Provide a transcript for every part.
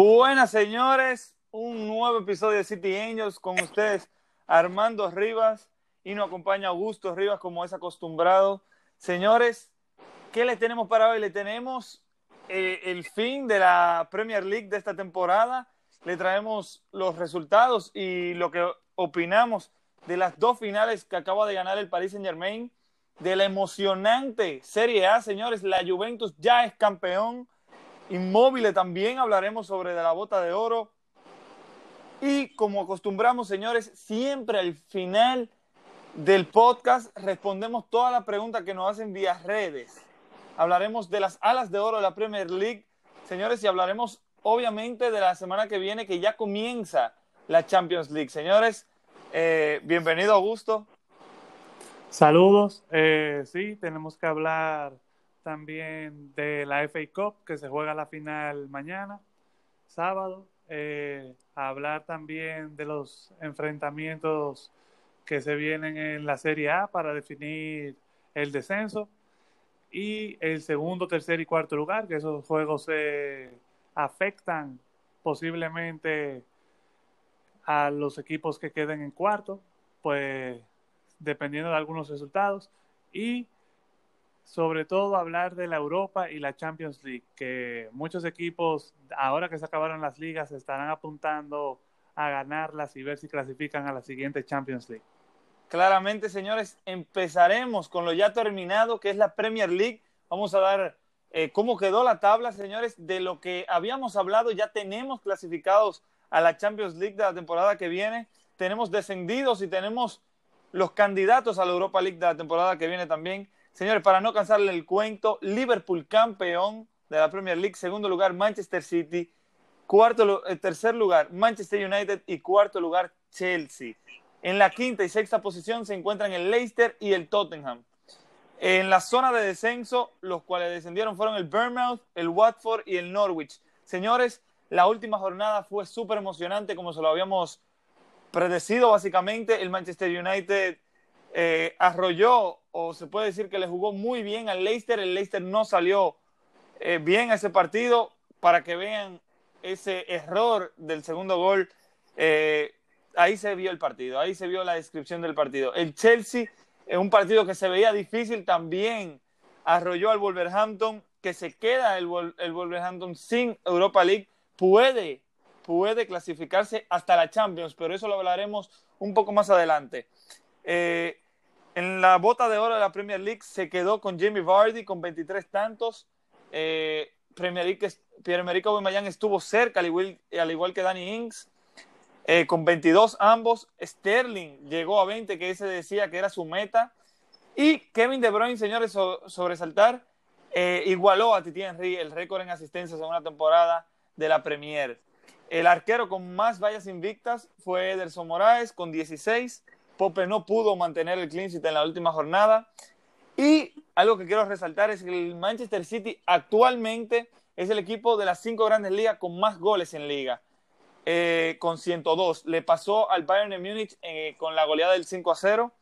Buenas señores, un nuevo episodio de City Angels con ustedes, Armando Rivas, y nos acompaña Augusto Rivas como es acostumbrado. Señores, ¿qué le tenemos para hoy? Le tenemos eh, el fin de la Premier League de esta temporada, le traemos los resultados y lo que opinamos de las dos finales que acaba de ganar el Paris Saint Germain, de la emocionante Serie A, señores, la Juventus ya es campeón Inmóviles también hablaremos sobre la bota de oro. Y como acostumbramos, señores, siempre al final del podcast respondemos todas las preguntas que nos hacen vía redes. Hablaremos de las alas de oro de la Premier League, señores, y hablaremos obviamente de la semana que viene que ya comienza la Champions League. Señores, eh, bienvenido Augusto. Saludos. Eh, sí, tenemos que hablar también de la FA Cup que se juega la final mañana, sábado. Eh, hablar también de los enfrentamientos que se vienen en la Serie A para definir el descenso y el segundo, tercer y cuarto lugar, que esos juegos se afectan posiblemente a los equipos que queden en cuarto, pues dependiendo de algunos resultados y sobre todo hablar de la Europa y la Champions League, que muchos equipos, ahora que se acabaron las ligas, estarán apuntando a ganarlas y ver si clasifican a la siguiente Champions League. Claramente, señores, empezaremos con lo ya terminado, que es la Premier League. Vamos a dar eh, cómo quedó la tabla, señores, de lo que habíamos hablado. Ya tenemos clasificados a la Champions League de la temporada que viene. Tenemos descendidos y tenemos los candidatos a la Europa League de la temporada que viene también. Señores, para no cansarle el cuento, Liverpool campeón de la Premier League, segundo lugar Manchester City, cuarto, eh, tercer lugar Manchester United y cuarto lugar Chelsea. En la quinta y sexta posición se encuentran el Leicester y el Tottenham. En la zona de descenso, los cuales descendieron fueron el Bournemouth, el Watford y el Norwich. Señores, la última jornada fue súper emocionante, como se lo habíamos predecido básicamente. El Manchester United eh, arrolló o se puede decir que le jugó muy bien al Leicester. El Leicester no salió eh, bien ese partido. Para que vean ese error del segundo gol, eh, ahí se vio el partido, ahí se vio la descripción del partido. El Chelsea, en un partido que se veía difícil, también arrolló al Wolverhampton, que se queda el, el Wolverhampton sin Europa League. Puede, puede clasificarse hasta la Champions, pero eso lo hablaremos un poco más adelante. Eh, en la bota de oro de la Premier League se quedó con Jamie Vardy con 23 tantos. Eh, Premier League, Pierre-Emerick Aubameyang estuvo cerca, al igual, que Danny Ings, eh, con 22 ambos. Sterling llegó a 20, que ese decía que era su meta. Y Kevin De Bruyne, señores, sobresaltar, eh, igualó a Titi Henry el récord en asistencias en una temporada de la Premier. El arquero con más vallas invictas fue Ederson Moraes con 16. Pope no pudo mantener el clean sheet en la última jornada. Y algo que quiero resaltar es que el Manchester City actualmente es el equipo de las cinco grandes ligas con más goles en liga, eh, con 102. Le pasó al Bayern de Múnich eh, con la goleada del 5 a 0.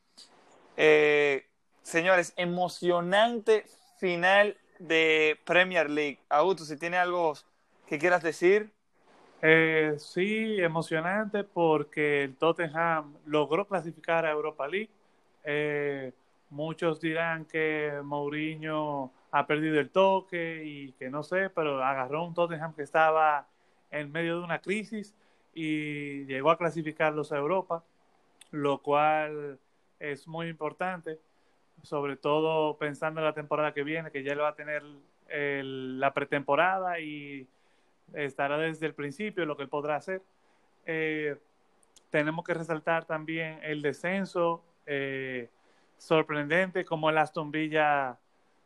Eh, señores, emocionante final de Premier League. Augusto, si tiene algo que quieras decir. Eh, sí, emocionante porque el Tottenham logró clasificar a Europa League. Eh, muchos dirán que Mourinho ha perdido el toque y que no sé, pero agarró un Tottenham que estaba en medio de una crisis y llegó a clasificarlos a Europa, lo cual es muy importante, sobre todo pensando en la temporada que viene, que ya le va a tener la pretemporada y estará desde el principio lo que podrá hacer. Eh, tenemos que resaltar también el descenso eh, sorprendente como el Aston Villa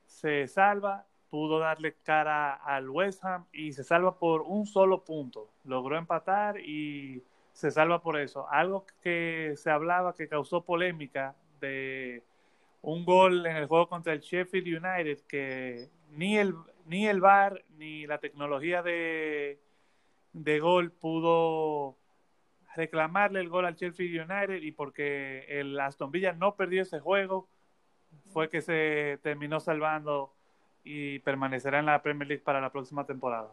se salva, pudo darle cara al West Ham y se salva por un solo punto. Logró empatar y se salva por eso. Algo que se hablaba que causó polémica de un gol en el juego contra el Sheffield United que ni el, ni el VAR ni la tecnología de, de gol pudo reclamarle el gol al Sheffield United y porque el Aston Villa no perdió ese juego fue que se terminó salvando y permanecerá en la Premier League para la próxima temporada.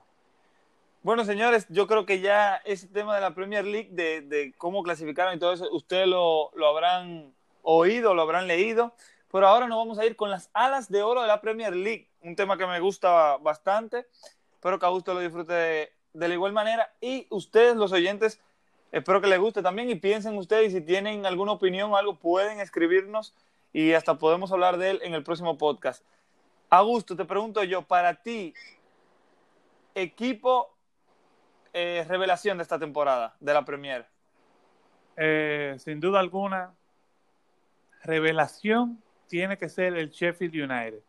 Bueno, señores, yo creo que ya ese tema de la Premier League, de, de cómo clasificaron y todo eso, ustedes lo, lo, habrán oído, lo habrán leído. Pero ahora nos vamos a ir con las alas de oro de la Premier League, un tema que me gusta bastante. Espero que a gusto lo disfrute de, de la igual manera. Y ustedes, los oyentes, espero que les guste también y piensen ustedes si tienen alguna opinión o algo, pueden escribirnos y hasta podemos hablar de él en el próximo podcast. Augusto, te pregunto yo, para ti, equipo eh, revelación de esta temporada de la Premier. Eh, sin duda alguna, revelación tiene que ser el Sheffield United,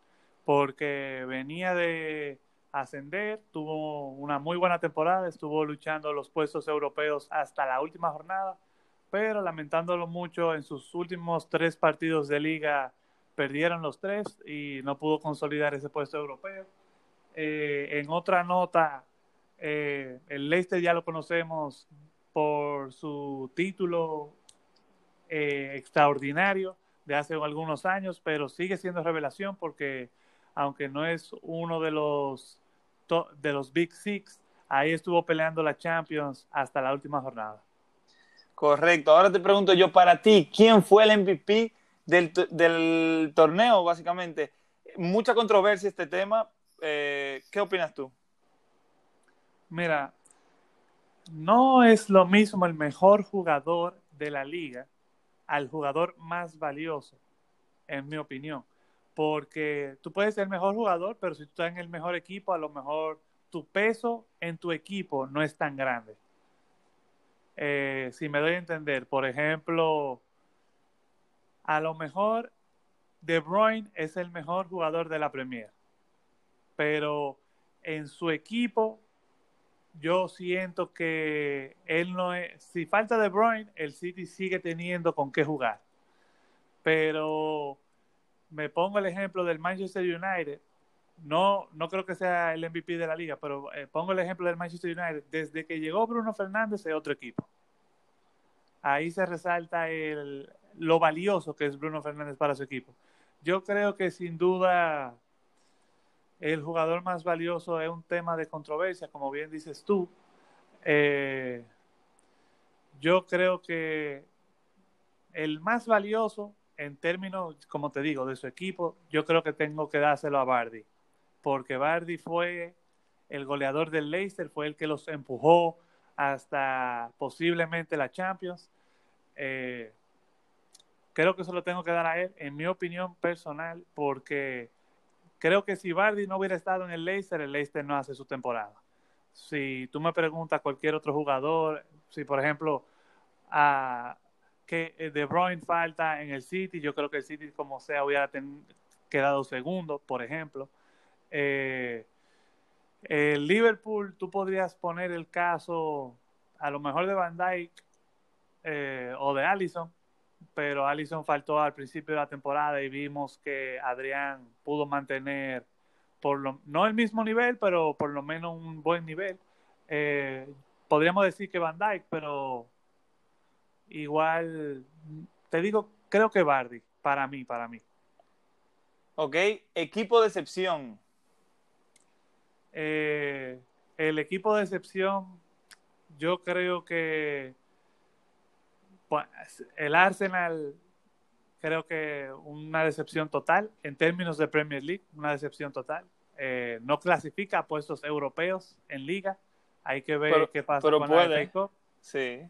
porque venía de ascender, tuvo una muy buena temporada, estuvo luchando los puestos europeos hasta la última jornada, pero lamentándolo mucho, en sus últimos tres partidos de liga perdieron los tres y no pudo consolidar ese puesto europeo. Eh, en otra nota, eh, el Leicester ya lo conocemos por su título eh, extraordinario de hace algunos años, pero sigue siendo revelación porque aunque no es uno de los de los Big Six, ahí estuvo peleando la Champions hasta la última jornada. Correcto. Ahora te pregunto yo para ti, ¿quién fue el MVP del, del torneo, básicamente? Mucha controversia este tema. Eh, ¿Qué opinas tú? Mira, no es lo mismo el mejor jugador de la liga al jugador más valioso, en mi opinión. Porque tú puedes ser el mejor jugador, pero si tú estás en el mejor equipo, a lo mejor tu peso en tu equipo no es tan grande. Eh, si me doy a entender, por ejemplo, a lo mejor De Bruyne es el mejor jugador de la Premier, pero en su equipo yo siento que él no es, si falta De Bruyne, el City sigue teniendo con qué jugar. Pero me pongo el ejemplo del Manchester United, no, no creo que sea el MVP de la liga, pero eh, pongo el ejemplo del Manchester United. Desde que llegó Bruno Fernández es otro equipo. Ahí se resalta el, lo valioso que es Bruno Fernández para su equipo. Yo creo que sin duda el jugador más valioso es un tema de controversia, como bien dices tú. Eh, yo creo que el más valioso en términos, como te digo, de su equipo, yo creo que tengo que dárselo a Bardi porque Bardi fue el goleador del Leicester, fue el que los empujó hasta posiblemente la Champions. Eh, creo que eso lo tengo que dar a él, en mi opinión personal, porque creo que si Bardi no hubiera estado en el Leicester, el Leicester no hace su temporada. Si tú me preguntas a cualquier otro jugador, si por ejemplo que De Bruyne falta en el City, yo creo que el City como sea hubiera quedado segundo, por ejemplo. Eh, el Liverpool, tú podrías poner el caso a lo mejor de Van Dyke eh, o de Allison, pero Allison faltó al principio de la temporada y vimos que Adrián pudo mantener por lo, no el mismo nivel, pero por lo menos un buen nivel. Eh, podríamos decir que Van Dyke, pero igual, te digo, creo que Bardi, para mí, para mí. Ok, equipo de excepción. Eh, el equipo de excepción, yo creo que el Arsenal, creo que una decepción total en términos de Premier League, una decepción total. Eh, no clasifica a puestos europeos en liga. Hay que ver qué pasa pero con puede. Sí.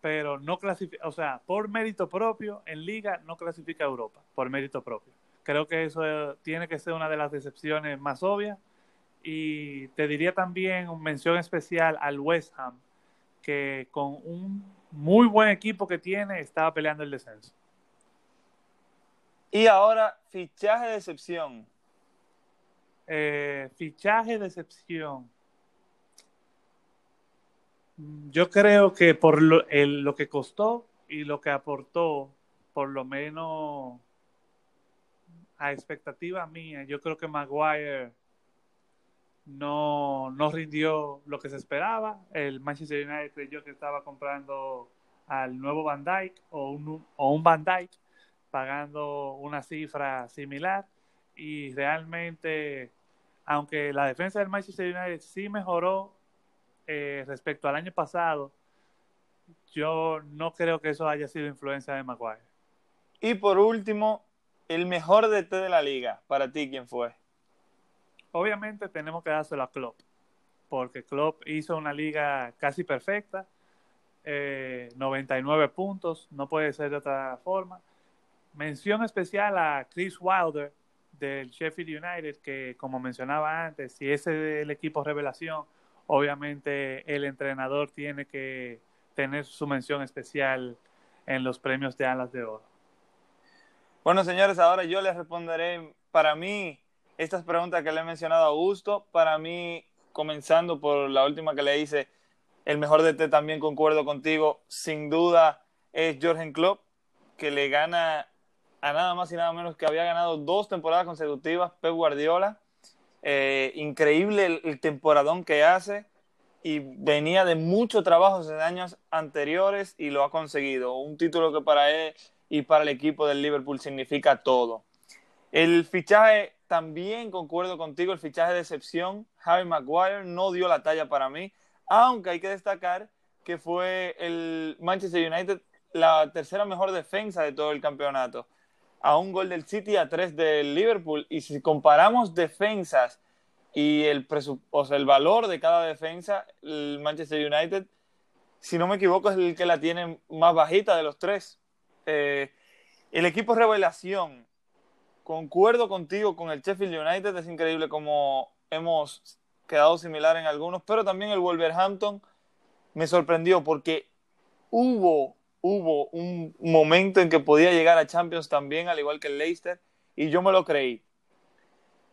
Pero no clasifica, o sea, por mérito propio en liga no clasifica a Europa, por mérito propio. Creo que eso tiene que ser una de las decepciones más obvias y te diría también un mención especial al West Ham, que con un muy buen equipo que tiene estaba peleando el descenso. Y ahora, fichaje de excepción. Eh, fichaje de excepción. Yo creo que por lo, lo que costó y lo que aportó, por lo menos a expectativa mía, yo creo que Maguire no, no rindió lo que se esperaba. El Manchester United creyó que estaba comprando al nuevo Van Dyke o un, o un Van Dyke pagando una cifra similar y realmente aunque la defensa del Manchester United sí mejoró eh, respecto al año pasado, yo no creo que eso haya sido influencia de Maguire. Y por último, el mejor DT de la liga, para ti, ¿quién fue? Obviamente tenemos que dárselo a Klopp, porque Klopp hizo una liga casi perfecta, 99 eh, puntos, no puede ser de otra forma. Mención especial a Chris Wilder del Sheffield United, que como mencionaba antes, si ese es el equipo revelación, obviamente el entrenador tiene que tener su mención especial en los premios de Alas de Oro. Bueno, señores, ahora yo les responderé, para mí, estas preguntas que le he mencionado a Augusto, para mí, comenzando por la última que le hice, el mejor de DT también concuerdo contigo, sin duda es Jorgen Klopp, que le gana a nada más y nada menos que había ganado dos temporadas consecutivas Pep Guardiola. Eh, increíble el, el, temporadón que hace y venía de mucho trabajo en años anteriores y lo ha conseguido. Un título que para él y para el equipo del Liverpool significa todo. El fichaje, también concuerdo contigo, el fichaje de excepción, Harry Maguire no dio la talla para mí, aunque hay que destacar que fue el Manchester United la tercera mejor defensa de todo el campeonato, a un gol del City a tres del Liverpool. Y si comparamos defensas y el, o sea, el valor de cada defensa, el Manchester United, si no me equivoco, es el que la tiene más bajita de los tres. Eh, el equipo revelación, concuerdo contigo con el Sheffield United, es increíble como hemos quedado similar en algunos, pero también el Wolverhampton me sorprendió porque hubo, hubo un momento en que podía llegar a Champions también, al igual que el Leicester, y yo me lo creí.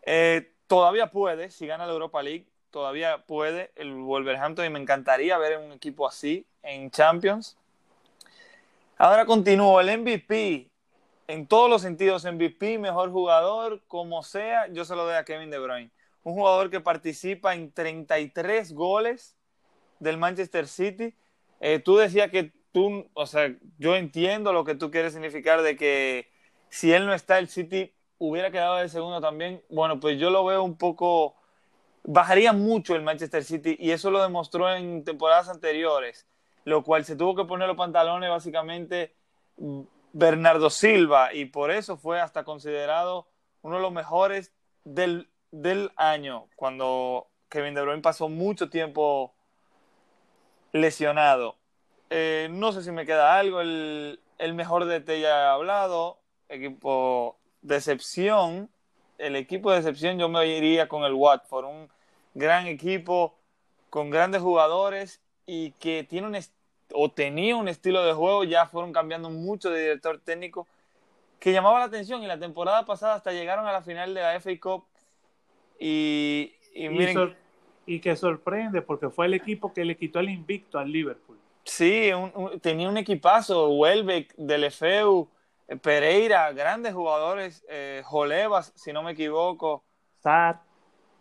Eh, todavía puede, si gana la Europa League, todavía puede el Wolverhampton y me encantaría ver un equipo así en Champions. Ahora continúo, el MVP, en todos los sentidos, MVP, mejor jugador, como sea, yo se lo doy a Kevin De Bruyne. Un jugador que participa en 33 goles del Manchester City. Eh, tú decías que tú, o sea, yo entiendo lo que tú quieres significar de que si él no está, el City hubiera quedado de segundo también. Bueno, pues yo lo veo un poco, bajaría mucho el Manchester City y eso lo demostró en temporadas anteriores lo cual se tuvo que poner los pantalones básicamente Bernardo Silva y por eso fue hasta considerado uno de los mejores del, año cuando Kevin De Bruyne pasó mucho tiempo lesionado. Eh, no sé si me queda algo, el, el mejor DT ya he hablado, equipo decepción, el equipo de decepción yo me iría con el Watford, un gran equipo con grandes jugadores y que tiene un o tenía un estilo de juego, ya fueron cambiando mucho de director técnico que llamaba la atención y la temporada pasada hasta llegaron a la final de la FA Cup y, y, miren, y, que sorprende porque fue el equipo que le quitó el invicto al Liverpool. Sí, tenía un equipazo, Welbeck, Delefeu, Pereira, grandes jugadores, eh, Jolevas, si no me equivoco. Sar.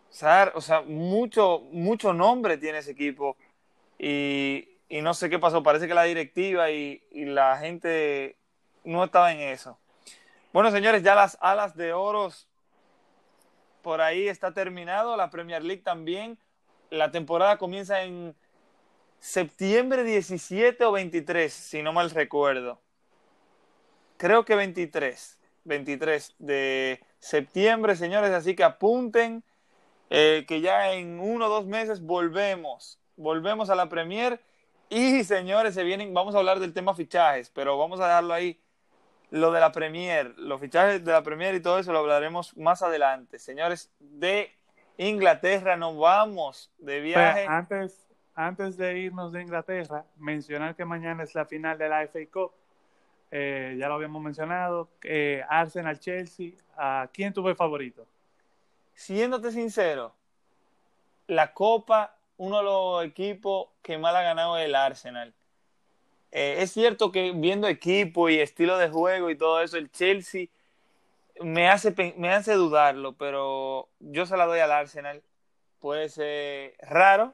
Sar, o sea, mucho, mucho nombre tiene ese equipo. Y, y no sé qué pasó. Parece que la directiva y, la gente no estaba en eso. Bueno, señores, ya las alas de oros por ahí está terminado. La Premier League también. La temporada comienza en septiembre 17 o 23, si no mal recuerdo. Creo que 23. 23 de septiembre, señores. Así que apunten eh, que ya en uno o dos meses volvemos. Volvemos a la Premier y señores, se vienen, vamos a hablar del tema fichajes, pero vamos a dejarlo ahí. Lo de la Premier, los fichajes de la Premier y todo eso lo hablaremos más adelante. Señores, de Inglaterra nos vamos de viaje. antes, antes de irnos de Inglaterra, mencionar que mañana es la final de la FA Cup. Eh, ya lo habíamos mencionado. Eh, Arsenal, Chelsea. ¿A quién tuve favorito? Siéndote sincero, la Copa uno de los equipos que más ha ganado es el Arsenal. Eh, es cierto que viendo equipo y estilo de juego y todo eso, el Chelsea me hace, me hace dudarlo, pero yo se la doy al Arsenal. Puede ser raro,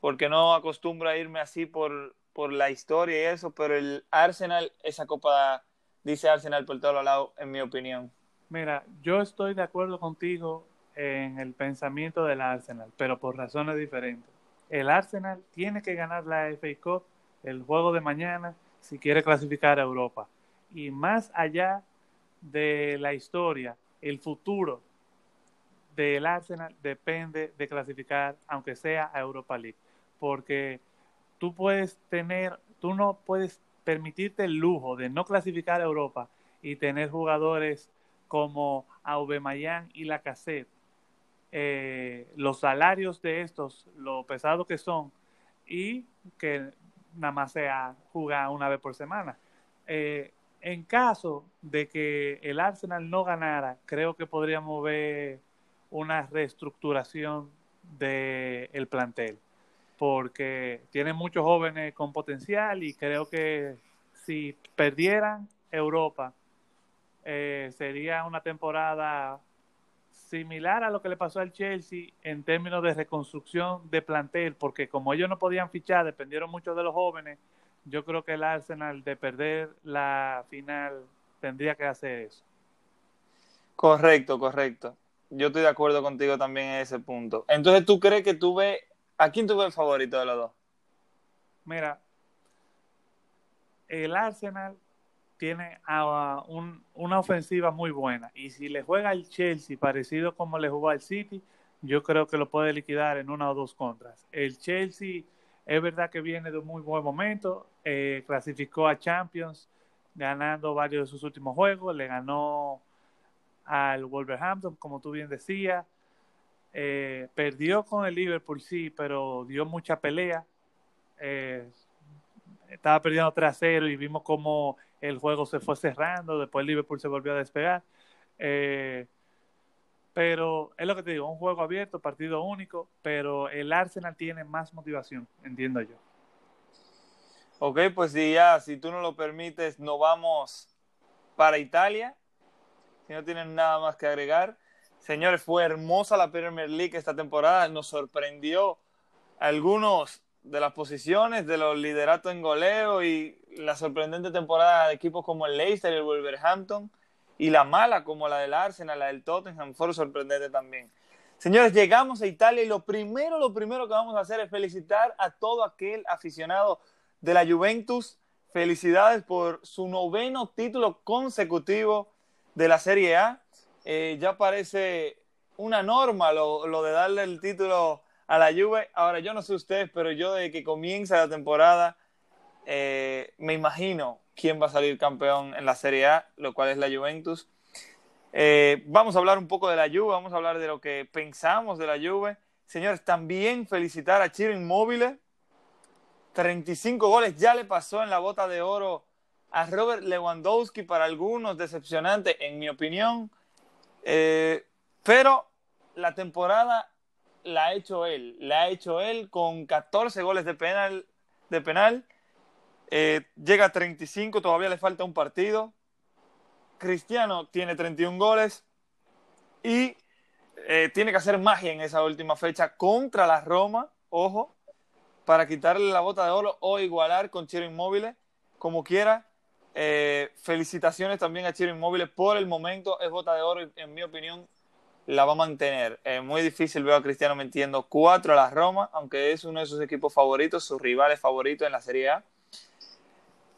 porque no acostumbro a irme así por, por la historia y eso, pero el Arsenal, esa copa dice Arsenal por todos lados, en mi opinión. Mira, yo estoy de acuerdo contigo en el pensamiento del Arsenal, pero por razones diferentes. el Arsenal tiene que ganar la FA Cup el juego de mañana si quiere clasificar a Europa. Y más allá de la historia, el futuro del Arsenal depende de clasificar, aunque sea a Europa League, porque tú puedes tener, tú no puedes permitirte el lujo de no clasificar a Europa y tener jugadores como Aubameyang y Lacazette. Eh, los salarios de estos, lo pesado que son, y que nada más sea jugar una vez por semana. Eh, en caso de que el Arsenal no ganara, creo que podríamos ver una reestructuración del plantel, porque tiene muchos jóvenes con potencial y creo que si perdieran Europa, eh, sería una temporada similar a lo que le pasó al Chelsea en términos de reconstrucción de plantel, porque como ellos no podían fichar, dependieron mucho de los jóvenes, yo creo que el Arsenal de perder la final tendría que hacer eso. Correcto, correcto. Yo estoy de acuerdo contigo también en ese punto. Entonces, ¿tú crees que tú ves, a quién tú ves el favorito de los dos? Mira, el Arsenal tiene a una ofensiva muy buena y si le juega al Chelsea parecido como le jugó al City, yo creo que lo puede liquidar en una o dos contras. El Chelsea es verdad que viene de un muy buen momento, eh, clasificó a Champions ganando varios de sus últimos juegos, le ganó al Wolverhampton, como tú bien decías, eh, perdió con el Liverpool, sí, pero dio mucha pelea. Eh, estaba perdiendo 3-0 y vimos cómo el juego se fue cerrando, después Liverpool se volvió a despegar. Eh, pero es lo que te digo, un juego abierto, partido único, pero el Arsenal tiene más motivación, entiendo yo. Ok, pues si ya, si tú no lo permites, nos vamos para Italia. Si no tienen nada más que agregar. Señores, fue hermosa la Premier League esta temporada. Nos sorprendió algunos de las posiciones, de los lideratos en goleo y la sorprendente temporada de equipos como el Leicester y el Wolverhampton y la mala como la del Arsenal, la del Tottenham, fue sorprendente también. Señores, llegamos a Italia y lo primero, lo primero que vamos a hacer es felicitar a todo aquel aficionado de la Juventus. Felicidades por su noveno título consecutivo de la Serie A. Eh, ya parece una norma lo, lo de darle el título a la Juve. Ahora, yo no sé ustedes, pero yo desde que comienza la temporada eh, me imagino quién va a salir campeón en la Serie A, lo cual es la Juventus. Eh, vamos a hablar un poco de la Juve, vamos a hablar de lo que pensamos de la Juve. Señores, también felicitar a Chiro Inmóvil. 35 goles ya le pasó en la bota de oro a Robert Lewandowski, para algunos decepcionante en mi opinión. Eh, pero la temporada la ha hecho él, la ha hecho él con 14 goles de penal, de penal. Eh, llega a 35, todavía le falta un partido. Cristiano tiene 31 goles y eh, tiene que hacer magia en esa última fecha contra la Roma, ojo, para quitarle la bota de oro o igualar con Chiro Inmóvil, como quiera. Eh, felicitaciones también a Chiro Inmóvil por el momento, es bota de oro en mi opinión la va a mantener. Es muy difícil veo a Cristiano metiendo cuatro a la Roma, aunque es uno de sus equipos favoritos, sus rivales favoritos en la Serie A.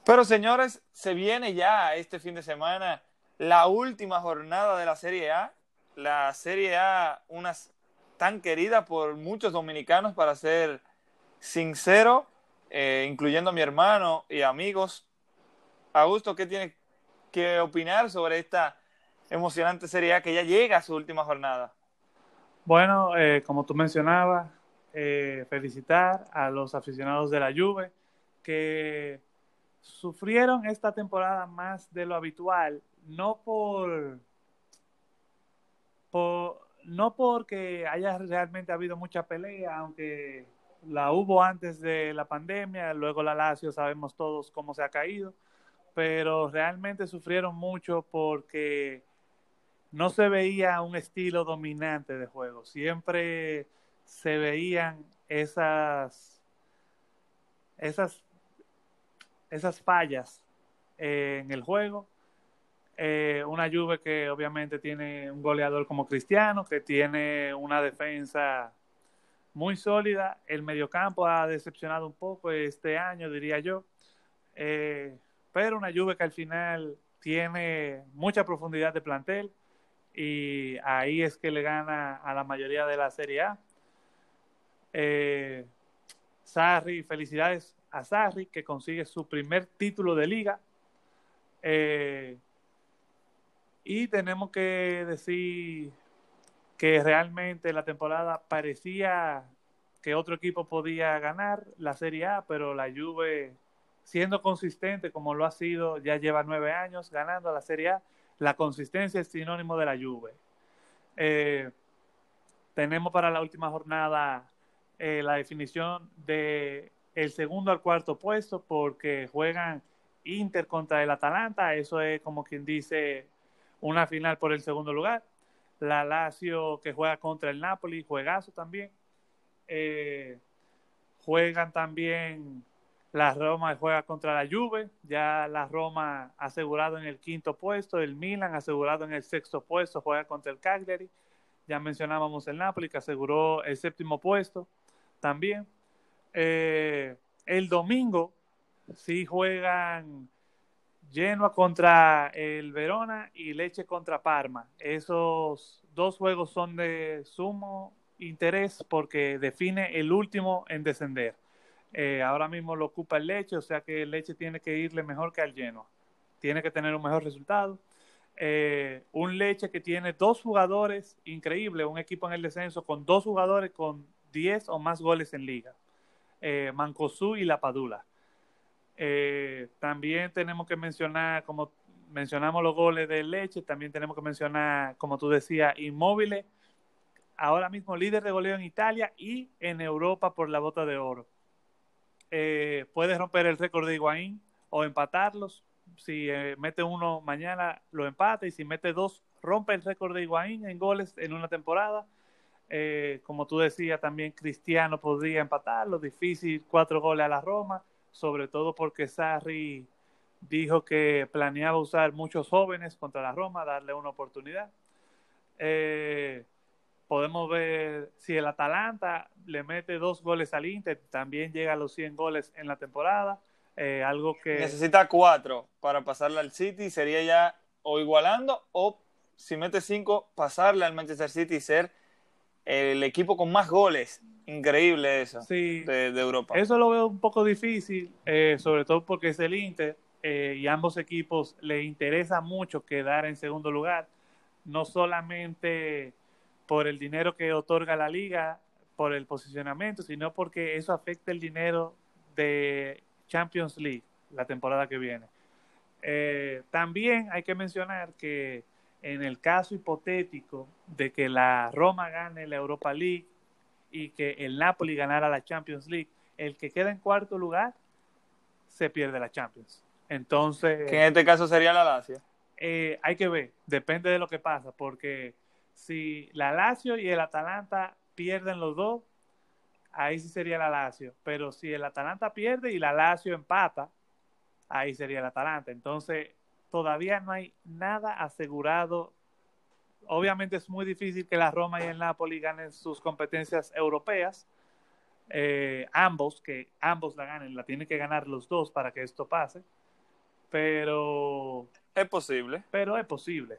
Pero señores, se viene ya este fin de semana la última jornada de la Serie A. La Serie A, una tan querida por muchos dominicanos, para ser sincero, eh, incluyendo a mi hermano y amigos. Augusto, ¿qué tiene que opinar sobre esta emocionante Serie que ya llega a su última jornada. Bueno, eh, como tú mencionabas, eh, felicitar a los aficionados de la Juve que sufrieron esta temporada más de lo habitual, no por, por no porque haya realmente habido mucha pelea, aunque la hubo antes de la pandemia, luego la Lazio sabemos todos cómo se ha caído, pero realmente sufrieron mucho porque no se veía un estilo dominante de juego, siempre se veían esas, esas, esas fallas en el juego. Eh, una Juve que obviamente tiene un goleador como Cristiano, que tiene una defensa muy sólida. El mediocampo ha decepcionado un poco este año, diría yo. Eh, pero una Juve que al final tiene mucha profundidad de plantel y ahí es que le gana a la mayoría de la Serie A. Eh, Sarri, felicidades a Sarri que consigue su primer título de liga. Eh, y tenemos que decir que realmente la temporada parecía que otro equipo podía ganar la Serie A, pero la Juve, siendo consistente como lo ha sido, ya lleva nueve años ganando la Serie A, la consistencia es sinónimo de la Juve. Eh, tenemos para la última jornada eh, la definición de el segundo al cuarto puesto porque juegan Inter contra el Atalanta, eso es como quien dice una final por el segundo lugar la Lazio que juega contra el Napoli, juegazo también. Eh, juegan también la Roma juega contra la Juve, ya la Roma asegurado en el quinto puesto, el Milan asegurado en el sexto puesto, juega contra el Cagliari, ya mencionábamos el Napoli que aseguró el séptimo puesto también. Eh, el domingo sí juegan Genoa contra el Verona y Leche contra Parma. Esos dos juegos son de sumo interés porque define el último en descender. Eh, ahora mismo lo ocupa el Leche, o sea que el Leche tiene que irle mejor que al Genoa. Tiene que tener un mejor resultado. Eh, un Leche que tiene dos jugadores increíble, un equipo en el descenso con dos jugadores con 10 o más goles en liga. Eh, Mancosú y La Padula. Eh, también tenemos que mencionar, como mencionamos los goles de Leche, también tenemos que mencionar, como tú decías, Inmóviles, ahora mismo líder de goleo en Italia y en Europa por la bota de oro. Eh, puede romper el récord de Higuaín o empatarlos. Si eh, mete uno mañana, lo empata y si mete dos, rompe el récord de Higuaín en goles en una temporada. como tú decías, también Cristiano podría empatarlo, difícil, cuatro goles a la Roma sobre todo porque Sarri dijo que planeaba usar muchos jóvenes contra la Roma, darle una oportunidad. Eh, podemos ver si el Atalanta le mete dos goles al Inter, también llega a los 100 goles en la temporada. Eh, algo que necesita cuatro para pasarle al City, sería ya o igualando o si mete cinco, pasarle al Manchester City y ser el equipo con más goles Increíble eso de, Europa. Eso lo veo un poco difícil, eh, sobre todo porque es el Inter eh, y ambos equipos le interesa mucho quedar en segundo lugar, no solamente por el dinero que otorga la liga, por el posicionamiento, sino porque eso afecta el dinero de Champions League la temporada que viene. Eh, también hay que mencionar que en el caso hipotético de que la Roma gane la Europa League y que el Napoli ganara la Champions League, el que queda en cuarto lugar se pierde la Champions. Entonces. Que en este caso sería la Lazio. Eh, hay que ver, depende de lo que pasa, porque si la Lazio y el Atalanta pierden los dos, ahí sí sería la Lazio. Pero si el Atalanta pierde y la Lazio empata, ahí sería el Atalanta. Entonces, todavía no hay nada asegurado obviamente es muy difícil que la Roma y el Napoli ganen sus competencias europeas. Eh, ambos, que ambos la ganen, la tienen que ganar los dos para que esto pase. Pero. Es posible. Pero es posible.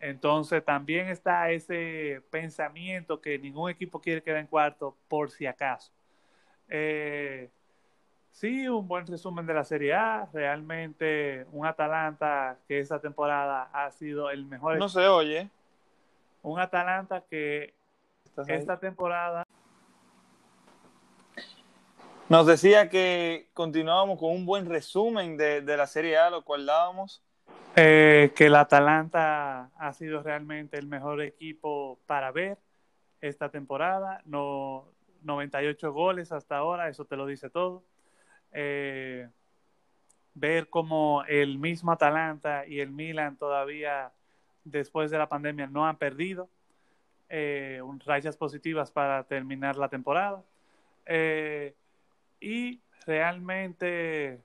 Entonces también está ese pensamiento que ningún equipo quiere quedar en cuarto por si acaso. Eh, sí, un buen resumen de la Serie A. Realmente un Atalanta que esta temporada ha sido el mejor. No se oye un Atalanta que esta temporada nos decía que continuábamos con un buen resumen de, la Serie A, lo cual dábamos. Eh, que el Atalanta ha sido realmente el mejor equipo para ver esta temporada. No, 98 goles hasta ahora, eso te lo dice todo. Eh, ver cómo el mismo Atalanta y el Milan todavía después de la pandemia no han perdido. Eh, rayas positivas para terminar la temporada. Eh, y realmente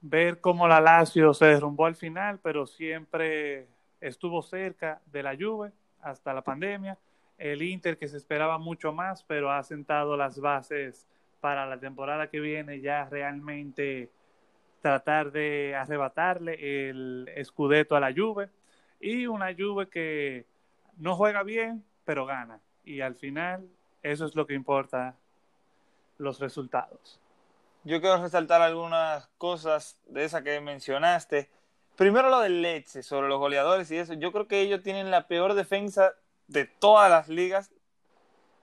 ver cómo la Lazio se derrumbó al final, pero siempre estuvo cerca de la Juve hasta la pandemia. el Inter que se esperaba mucho más, pero ha sentado las bases para la temporada que viene ya realmente tratar de arrebatarle el escudeto a la Juve y una Juve que no juega bien, pero gana. Y al final eso es lo que importa, los resultados. Yo quiero resaltar algunas cosas de esa que mencionaste. Primero lo del Leche, sobre los goleadores y eso. Yo creo que ellos tienen la peor defensa de todas las ligas.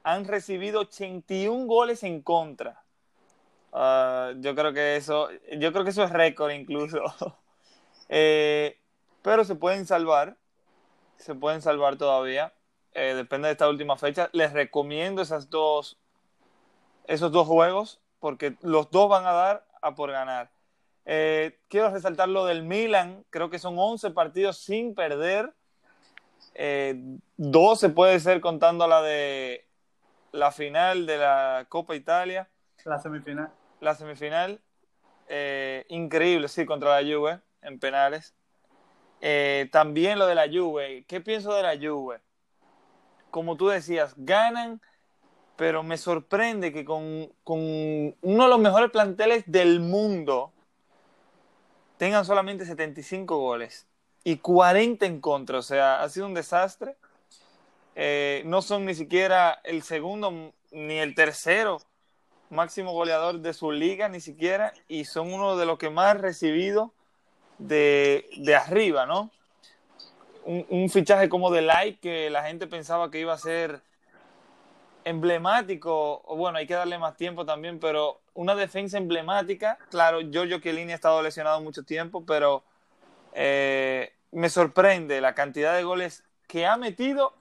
Han recibido 81 goles en contra. Ah, yo creo que eso, yo creo que eso es récord incluso. Eh, pero se pueden salvar, se pueden salvar todavía. Eh, depende de esta última fecha. Les recomiendo esas dos, esos dos juegos porque los dos van a dar a por ganar. Eh, quiero resaltar lo del Milan. Creo que son 11 partidos sin perder. 12 puede ser contando la de la final de la Copa Italia. La semifinal la semifinal, eh, increíble, sí, contra la Juve en penales. Eh, también lo de la Juve. ¿Qué pienso de la Juve? Como tú decías, ganan, pero me sorprende que con, con uno de los mejores planteles del mundo tengan solamente 75 goles y 40 en contra. O sea, ha sido un desastre. Eh, no son ni siquiera el segundo ni el tercero máximo goleador de su liga ni siquiera y son uno de los que más recibido de, de arriba, ¿no? Un, fichaje como de like que la gente pensaba que iba a ser emblemático, bueno, hay que darle más tiempo también, pero una defensa emblemática, claro, Giorgio Chiellini ha estado lesionado mucho tiempo, pero eh, me sorprende la cantidad de goles que ha metido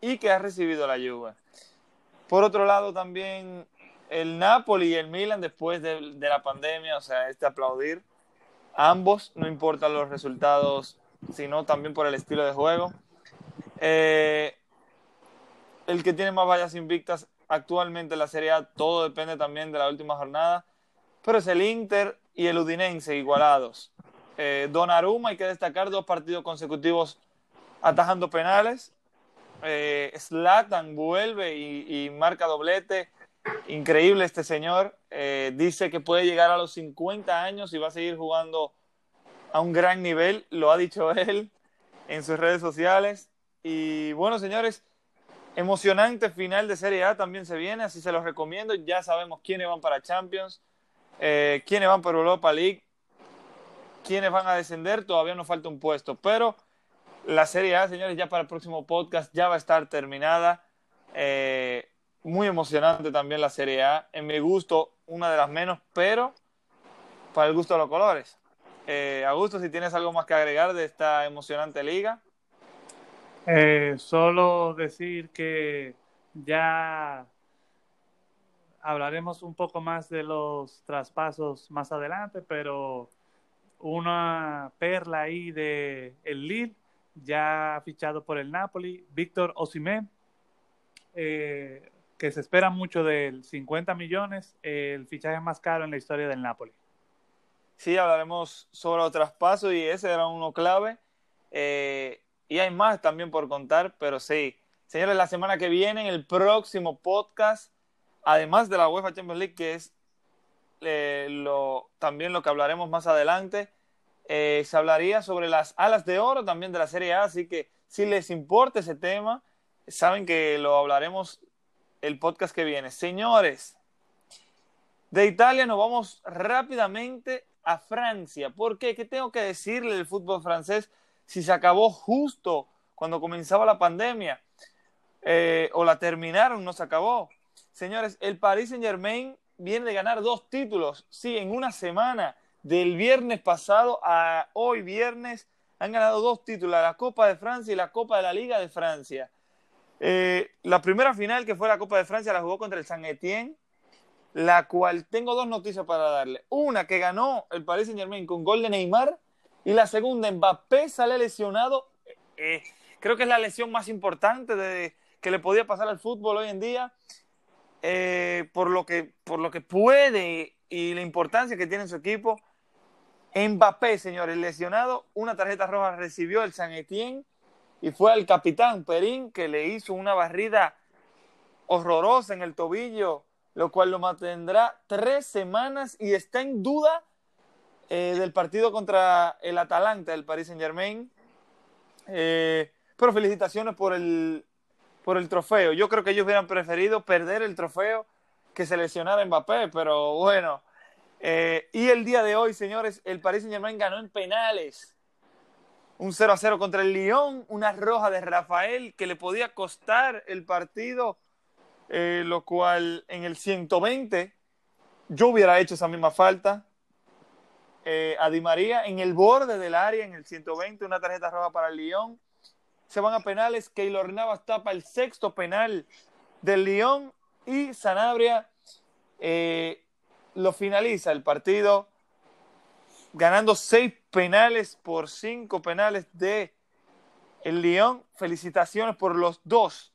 y que ha recibido la Juve. Por otro lado, también el Napoli y el Milan después de, la pandemia, o sea, este aplaudir. Ambos, no importan los resultados, sino también por el estilo de juego. Eh, el que tiene más vallas invictas actualmente en la Serie A, todo depende también de la última jornada, pero es el Inter y el Udinense igualados. Eh, Donnarumma, hay que destacar dos partidos consecutivos atajando penales. Eh, vuelve y marca doblete increíble este señor. Eh, dice que puede llegar a los 50 años y va a seguir jugando a un gran nivel, lo ha dicho él en sus redes sociales. Y bueno, señores, emocionante final de Serie A también se viene, así se los recomiendo. Ya sabemos quiénes van para Champions, eh, quiénes van para Europa League, quiénes van a descender, todavía nos falta un puesto, pero la Serie A, señores, ya para el próximo podcast ya va a estar terminada. Eh, muy emocionante también la Serie A. En mi gusto, una de las menos, pero para el gusto de los colores. Eh, Augusto, si tienes algo más que agregar de esta emocionante liga. Eh, solo decir que ya hablaremos un poco más de los traspasos más adelante, pero una perla ahí de el Lille, ya fichado por el Napoli, Víctor Osimhen. Eh, que se espera mucho del 50 millones, el fichaje más caro en la historia del Napoli. Sí, hablaremos sobre los traspasos y ese era uno clave. Eh, y hay más también por contar, pero sí. Señores, la semana que viene, en el próximo podcast, además de la UEFA Champions League, que es eh, lo, también lo que hablaremos más adelante, eh, se hablaría sobre las alas de oro también de la Serie A, así que si les importa ese tema, saben que lo hablaremos el podcast que viene. Señores, de Italia nos vamos rápidamente a Francia. ¿Por qué? ¿Qué tengo que decirle del fútbol francés si se acabó justo cuando comenzaba la pandemia? Eh, o la terminaron, no se acabó. Señores, el Paris Saint Germain viene de ganar dos títulos, sí, en una semana, del viernes pasado a hoy viernes, han ganado dos títulos, la Copa de Francia y la Copa de la Liga de Francia. Eh, la primera final, que fue la Copa de Francia, la jugó contra el San Etienne, la cual tengo dos noticias para darle. Una, que ganó el Paris Saint Germain con gol de Neymar, y la segunda, Mbappé sale lesionado. Eh, creo que es la lesión más importante que le podía pasar al fútbol hoy en día, eh, por, lo que, por lo que puede y la importancia que tiene en su equipo. Mbappé, señores, lesionado, una tarjeta roja recibió el San Etienne y fue al capitán Perín que le hizo una barrida horrorosa en el tobillo, lo cual lo mantendrá tres semanas y está en duda eh, del partido contra el Atalanta del Paris Saint Germain. Eh, pero felicitaciones por el, por el trofeo. Yo creo que ellos hubieran preferido perder el trofeo que seleccionar a Mbappé, pero bueno. Eh, y el día de hoy, señores, el Paris Saint Germain ganó en penales. Un 0 a 0 contra el Lyon, una roja de Rafael que le podía costar el partido, eh, lo cual en el 120 yo hubiera hecho esa misma falta. Eh, a Di María en el borde del área, en el 120, una tarjeta roja para el Lyon. Se van a penales. Keylor Navas tapa el sexto penal del Lyon y Sanabria eh, lo finaliza el partido ganando seis penales por cinco penales de el Lyon. Felicitaciones por los dos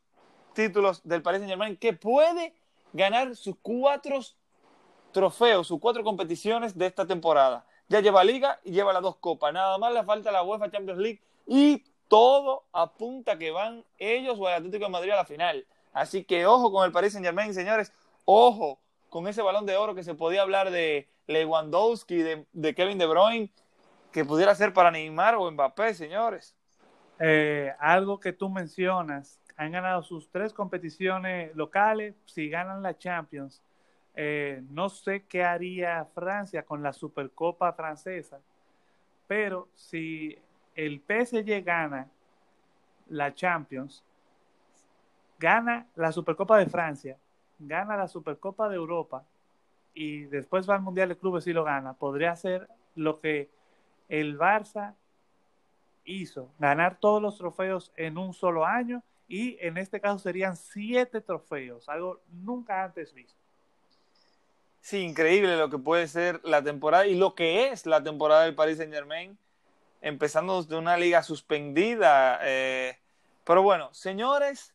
títulos del Paris Saint Germain que puede ganar sus cuatro trofeos, sus cuatro competiciones de esta temporada. Ya lleva Liga y lleva las dos copas. Nada más le falta la UEFA Champions League y todo apunta que van ellos o el Atlético de Madrid a la final. Así que ojo con el Paris Saint Germain, señores. Ojo con ese balón de oro que se podía hablar de Lewandowski, de, Kevin De Bruyne, que pudiera ser para Neymar o Mbappé, señores. Eh, algo que tú mencionas, han ganado sus tres competiciones locales, si ganan la Champions, eh, no sé qué haría Francia con la Supercopa francesa, pero si el PSG gana la Champions, gana la Supercopa de Francia, gana la Supercopa de Europa y después va al Mundial de Clubes y lo gana, podría ser lo que el Barça hizo, ganar todos los trofeos en un solo año y en este caso serían siete trofeos, algo nunca antes visto. Sí, increíble lo que puede ser la temporada y lo que es la temporada del Paris Saint Germain, empezando de una liga suspendida. Eh, pero bueno, señores,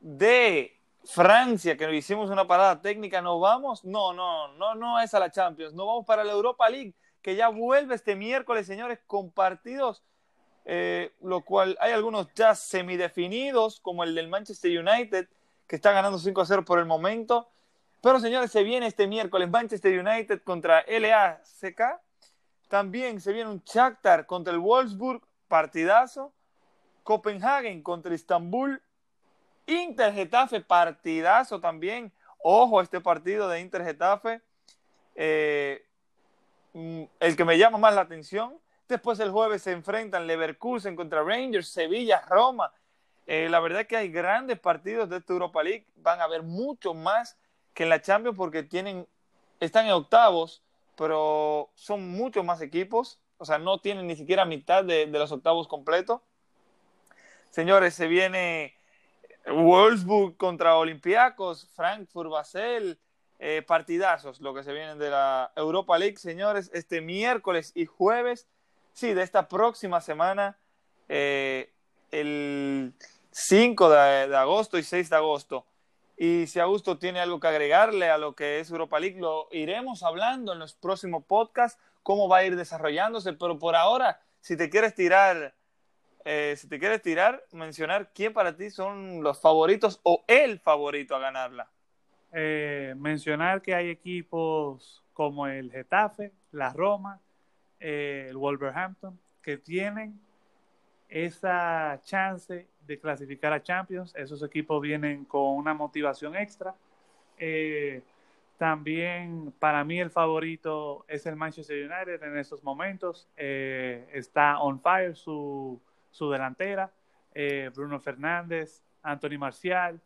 de Francia, que hicimos una parada técnica, ¿no vamos? No, no, no, no es a la Champions, no vamos para la Europa League, que ya vuelve este miércoles, señores, con partidos, eh, lo cual hay algunos ya semidefinidos, como el del Manchester United, que está ganando 5 a 0 por el momento. Pero, señores, se viene este miércoles Manchester United contra LACK. También se viene un Shakhtar contra el Wolfsburg, partidazo. Copenhagen contra Istanbul, Inter Getafe, partidazo también. Ojo a este partido de Inter Getafe. Eh, mm, el que me llama más la atención. Después el jueves se enfrentan Leverkusen contra Rangers, Sevilla, Roma. Eh, la verdad es que hay grandes partidos de esta Europa League. Van a haber mucho más que en la Champions porque tienen, están en octavos, pero son muchos más equipos. O sea, no tienen ni siquiera mitad de, los octavos completos. Señores, se viene Wolfsburg contra Olympiacos, Frankfurt, Basel, eh, partidazos, lo que se vienen de la Europa League, señores, este miércoles y jueves, sí, de esta próxima semana, eh, el 5 de, agosto y 6 de agosto. Y si Augusto tiene algo que agregarle a lo que es Europa League, lo iremos hablando en los próximos podcasts, cómo va a ir desarrollándose, pero por ahora, si te quieres tirar eh, si te quieres tirar, mencionar quién para ti son los favoritos o el favorito a ganarla. Eh, mencionar que hay equipos como el Getafe, la Roma, eh, el Wolverhampton, que tienen esa chance de clasificar a Champions. Esos equipos vienen con una motivación extra. también para mí el favorito es el Manchester United en estos momentos. está on fire su su delantera, eh, Bruno Fernández, Anthony Marcial,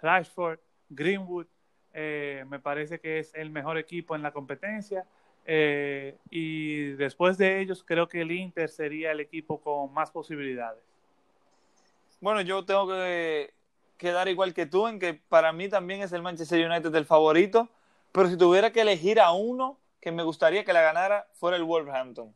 Rashford, Greenwood, eh, me parece que es el mejor equipo en la competencia. Eh, y después de ellos, creo que el Inter sería el equipo con más posibilidades. Bueno, yo tengo que quedar igual que tú en que para mí también es el Manchester United el favorito, pero si tuviera que elegir a uno que me gustaría que la ganara, fuera el Wolverhampton.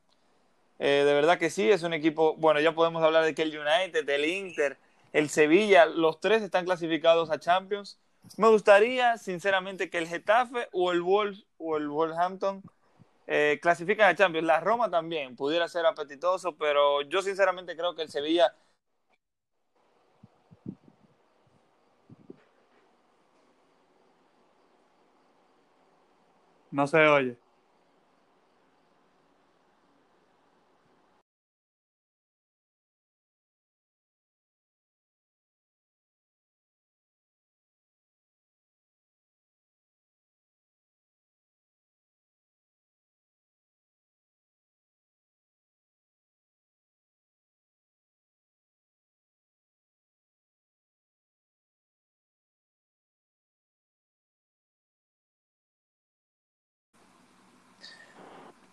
Eh, de verdad que sí, es un equipo, bueno, ya podemos hablar de que el United, el Inter, el Sevilla, los tres están clasificados a Champions. Me gustaría, sinceramente, que el Getafe o el Wolves o el Wolverhampton eh, clasifican a Champions. La Roma también pudiera ser apetitoso, pero yo sinceramente creo que el Sevilla. No se oye.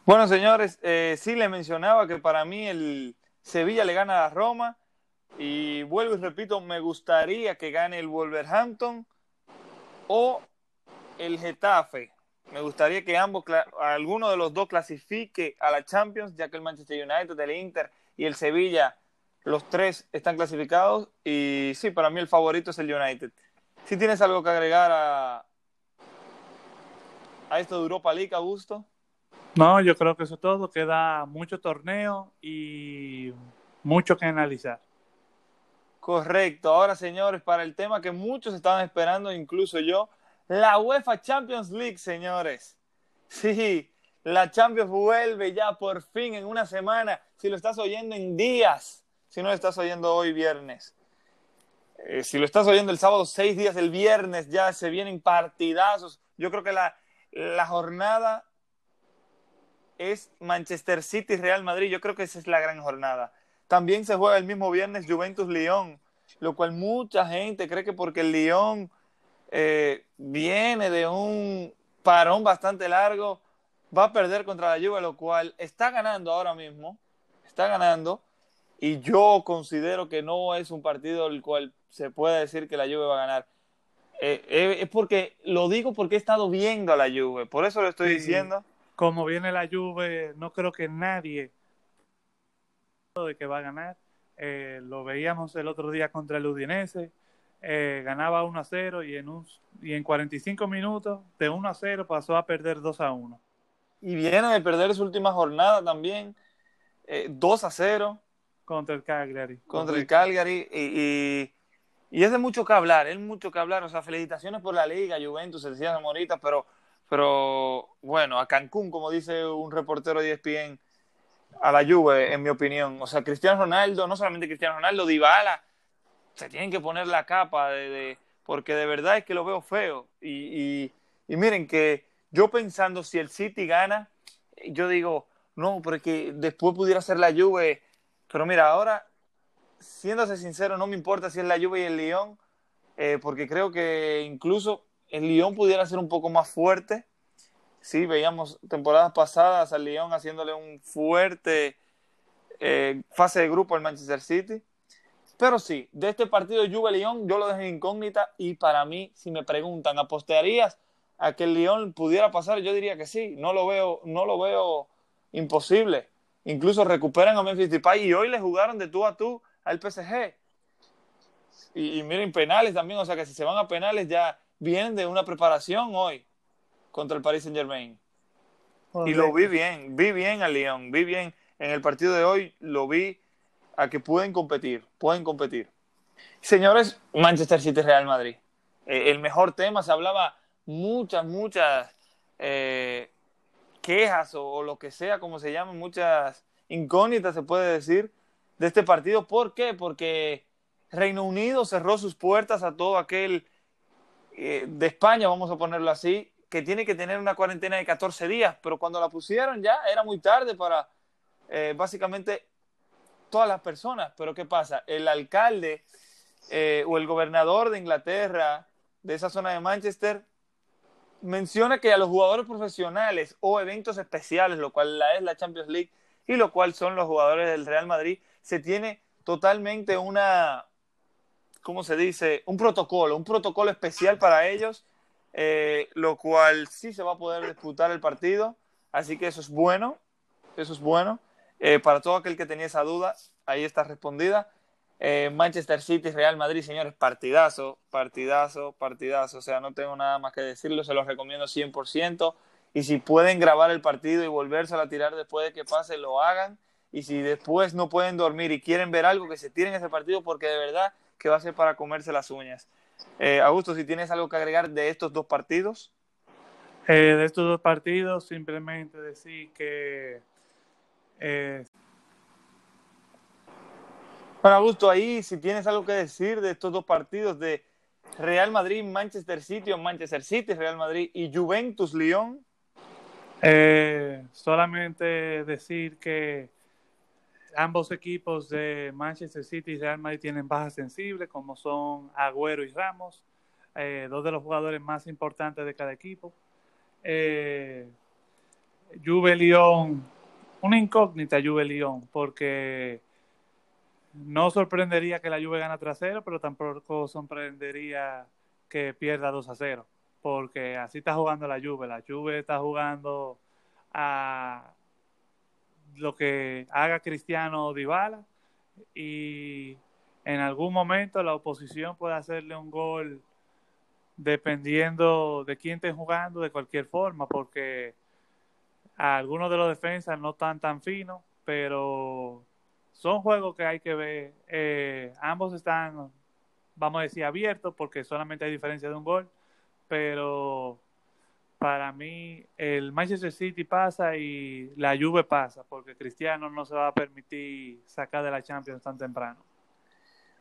Bueno, señores, eh, sí les mencionaba que para mí el Sevilla le gana a Roma y vuelvo y repito, me gustaría que gane el Wolverhampton o el Getafe. Me gustaría que ambos, alguno de los dos clasifique a la Champions, ya que el Manchester United, el Inter y el Sevilla, los tres están clasificados. Y sí, para mí el favorito es el United. Si tienes algo que agregar a, a esto de Europa League, Augusto. No, yo creo que eso es todo. Queda mucho torneo y mucho que analizar. Correcto. Ahora, señores, para el tema que muchos estaban esperando, incluso yo, la UEFA Champions League, señores. Sí, la Champions vuelve ya por fin en una semana. Si lo estás oyendo en días, si no lo estás oyendo hoy viernes. Eh, si lo estás oyendo el sábado, seis días, el viernes ya se vienen partidazos. Yo creo que la, la jornada es Manchester City Real Madrid. Yo creo que esa es la gran jornada. También se juega el mismo viernes Juventus Lyon, lo cual mucha gente cree que porque el Lyon eh, viene de un parón bastante largo, va a perder contra la Juve, lo cual está ganando ahora mismo, está ganando, y yo considero que no es un partido el cual se puede decir que la Juve va a ganar. Eh, eh, es porque, lo digo porque he estado viendo a la Juve, por eso lo estoy diciendo como viene la Juve, no creo que nadie de que va a ganar. Eh, lo veíamos el otro día contra el Udinese, eh, ganaba 1 a 0 y en, un, y en 45 minutos de 1 a 0 pasó a perder 2 a 1. Y viene de perder su última jornada también, 2 eh, a 0. Contra el Cagliari. Contra el Cagliari. Y, y, es de mucho que hablar, es mucho que hablar. O sea, felicitaciones por la liga, Juventus, se decía Morita, pero pero bueno, a Cancún, como dice un reportero de ESPN, a la Juve, en mi opinión. O sea, Cristiano Ronaldo, no solamente Cristiano Ronaldo, Dybala, se tienen que poner la capa de, porque de verdad es que lo veo feo. Y, y, miren que yo pensando si el City gana, yo digo, no, porque después pudiera ser la Juve. Pero mira, ahora, siéndose sincero, no me importa si es la Juve y el Lyon, eh, porque creo que incluso el Lyon pudiera ser un poco más fuerte. Sí, veíamos temporadas pasadas al Lyon haciéndole un fuerte eh, fase de grupo al Manchester City. Pero sí, de este partido Juve-Lyon yo lo dejo incógnita y para mí, si me preguntan, ¿apostarías a que el Lyon pudiera pasar? Yo diría que sí, no lo veo, no lo veo imposible. Incluso recuperan a Memphis Depay y hoy le jugaron de tú a tú al PSG. Y, y miren, penales también, o sea que si se van a penales ya vienen de una preparación hoy contra el Paris Saint Germain. Y lo vi bien, vi bien al Lyon, vi bien en el partido de hoy, lo vi a que pueden competir, pueden competir. Señores, Manchester City Real Madrid. Eh, el mejor tema, se hablaba muchas, muchas eh, quejas o, o, lo que sea, como se llaman, muchas incógnitas, se puede decir, de este partido. ¿Por qué? Porque Reino Unido cerró sus puertas a todo aquel eh, de España, vamos a ponerlo así, que tiene que tener una cuarentena de 14 días, pero cuando la pusieron ya era muy tarde para eh, básicamente todas las personas. Pero ¿qué pasa? El alcalde eh, o el gobernador de Inglaterra, de esa zona de Manchester, menciona que a los jugadores profesionales o eventos especiales, lo cual es la Champions League y lo cual son los jugadores del Real Madrid, se tiene totalmente una, ¿cómo se dice? Un protocolo, un protocolo especial para ellos, eh, lo cual sí se va a poder disputar el partido, así que eso es bueno, eso es bueno. Eh, para todo aquel que tenía esa duda, ahí está respondida. Eh, Manchester City, Real Madrid, señores, partidazo, partidazo, partidazo. O sea, no tengo nada más que decirlo, se los recomiendo 100%. Y si pueden grabar el partido y volvérselo a tirar después de que pase, lo hagan. Y si después no pueden dormir y quieren ver algo, que se tiren ese partido porque de verdad que va a ser para comerse las uñas. Eh, Augusto, si tienes algo que agregar de estos dos partidos. Eh, de estos dos partidos, simplemente decir que... Eh... Bueno, Augusto, ahí si tienes algo que decir de estos dos partidos de Real Madrid, Manchester City o Manchester City, Real Madrid y Juventus, Lyon. Eh, solamente decir que ambos equipos de Manchester City y Real Madrid tienen bajas sensibles, como son Agüero y Ramos, eh, dos de los jugadores más importantes de cada equipo. Eh, Juve Lyon, una incógnita Juve Lyon, porque no sorprendería que la Juve gana 3 0, pero tampoco sorprendería que pierda 2 a 0, porque así está jugando la Juve. La Juve está jugando a lo que haga Cristiano Dybala y en algún momento la oposición puede hacerle un gol dependiendo de quién esté jugando de cualquier forma, porque algunos de los defensas no están tan finos, pero son juegos que hay que ver. Eh, ambos están, vamos a decir, abiertos porque solamente hay diferencia de un gol, pero para mí el Manchester City pasa y la Juve pasa, porque Cristiano no se va a permitir sacar de la Champions tan temprano.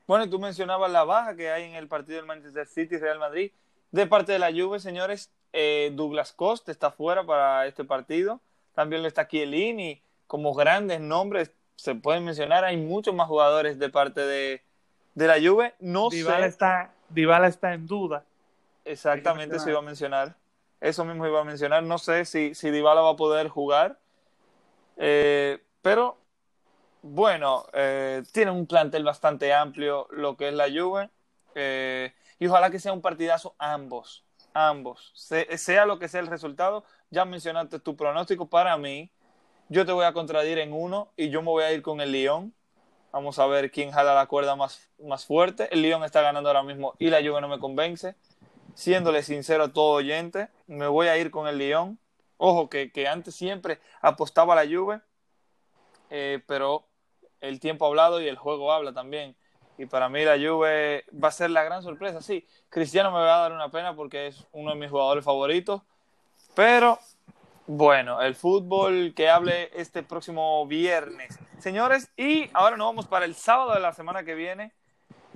Bueno, tú mencionabas la baja que hay en el partido del Manchester City Real Madrid. De parte de la Juve, señores, eh, Douglas Costa está fuera para este partido. También lo está Chiellini, como grandes nombres se pueden mencionar. Hay muchos más jugadores de parte de, de la Juve. No Dybala Está, Dybala está en duda. Exactamente, se iba a mencionar. Eso mismo iba a mencionar. No sé si, si va a poder jugar. Eh, pero, bueno, eh, tiene un plantel bastante amplio lo que es la Juve. Eh, y ojalá que sea un partidazo ambos. Ambos. sea lo que sea el resultado. Ya mencionaste tu pronóstico. Para mí, yo te voy a contradir en uno y yo me voy a ir con el Lyon. Vamos a ver quién jala la cuerda más, más fuerte. El Lyon está ganando ahora mismo y la Juve no me convence. Siéndole sincero a todo oyente, me voy a ir con el Lyon. Ojo, que, antes siempre apostaba a la Juve, eh, pero el tiempo ha hablado y el juego habla también. Y para mí la Juve va a ser la gran sorpresa. Sí, Cristiano me va a dar una pena porque es uno de mis jugadores favoritos, pero bueno, el fútbol que hable este próximo viernes. Señores, y ahora nos vamos para el sábado de la semana que viene,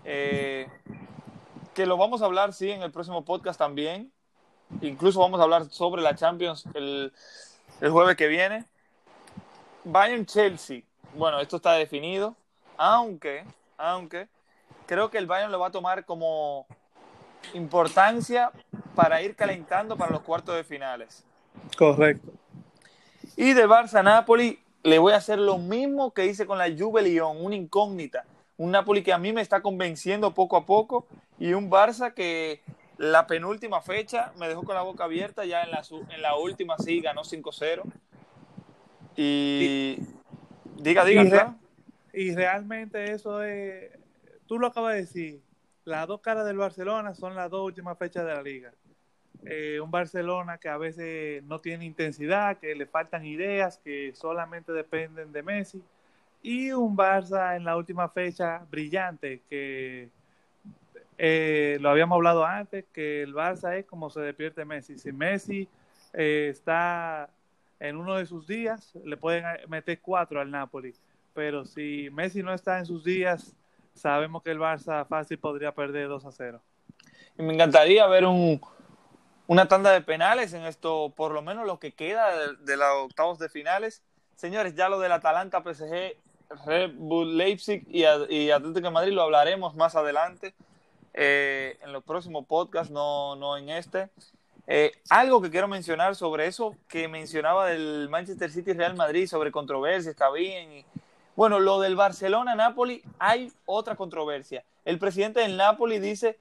eh, que lo vamos a hablar, sí, en el próximo podcast también. Incluso vamos a hablar sobre la Champions el, el jueves que viene. Bayern Chelsea. Bueno, esto está definido, aunque, aunque creo que el Bayern lo va a tomar como importancia para ir calentando para los cuartos de finales. Correcto. Y de Barça Napoli le voy a hacer lo mismo que hice con la Juve Lyon, una incógnita. Un Napoli que a mí me está convenciendo poco a poco y un Barça que la penúltima fecha me dejó con la boca abierta, ya en la, en la última sí ganó 5-0. Y, diga, diga. Y, y realmente eso es, tú lo acabas de decir, las dos caras del Barcelona son las dos últimas fechas de la liga. Eh, un Barcelona que a veces no tiene intensidad, que le faltan ideas, que solamente dependen de Messi, y un Barça en la última fecha brillante, que eh, lo habíamos hablado antes, que el Barça es como se despierte Messi. Si Messi eh, está en uno de sus días, le pueden meter cuatro al Napoli, pero si Messi no está en sus días, sabemos que el Barça fácil podría perder 2 a 0. Y me encantaría ver un, una tanda de penales en esto, por lo menos lo que queda de, los octavos de finales. Señores, ya lo del Atalanta, PSG, Red Bull Leipzig y, y Atlético de Madrid lo hablaremos más adelante eh, en los próximos podcasts, no, no en este. Eh, algo que quiero mencionar sobre eso que mencionaba del Manchester City y Real Madrid, sobre controversias está bien. bueno, lo del Barcelona-Napoli, hay otra controversia. El presidente del Napoli dice,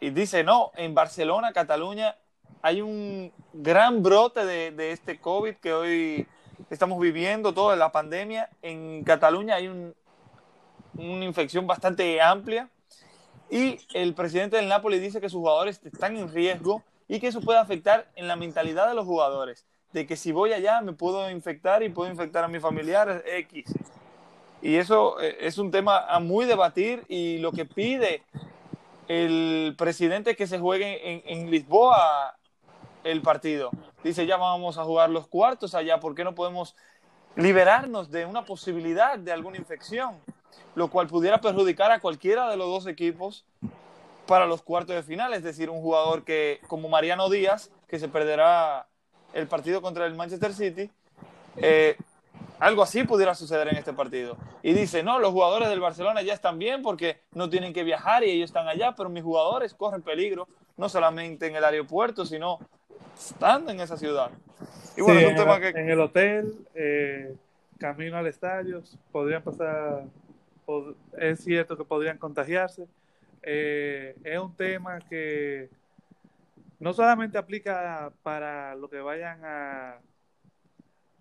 y dice, no, en Barcelona, Cataluña, hay un gran brote de, este COVID que hoy estamos viviendo, toda la pandemia. En Cataluña hay una infección bastante amplia y el presidente del Napoli dice que sus jugadores están en riesgo y que eso puede afectar en la mentalidad de los jugadores, de que si voy allá me puedo infectar y puedo infectar a mis familiares X. Y eso eh, es un tema a muy debatir y lo que pide el presidente es que se juegue en, en Lisboa el partido. Dice, ya vamos a jugar los cuartos allá, ¿por qué no podemos liberarnos de una posibilidad de alguna infección? Lo cual pudiera perjudicar a cualquiera de los dos equipos para los cuartos de final. Es decir, un jugador que, como Mariano Díaz, que se perderá el partido contra el Manchester City, eh, algo así pudiera suceder en este partido. Y dice, no, los jugadores del Barcelona ya están bien porque no tienen que viajar y ellos están allá, pero mis jugadores corren peligro, no solamente en el aeropuerto, sino estando en esa ciudad. Y bueno, es un tema que... En el hotel, eh, camino al estadio, podrían pasar, es cierto que podrían contagiarse. Eh, es un tema que no solamente aplica para lo que vayan a,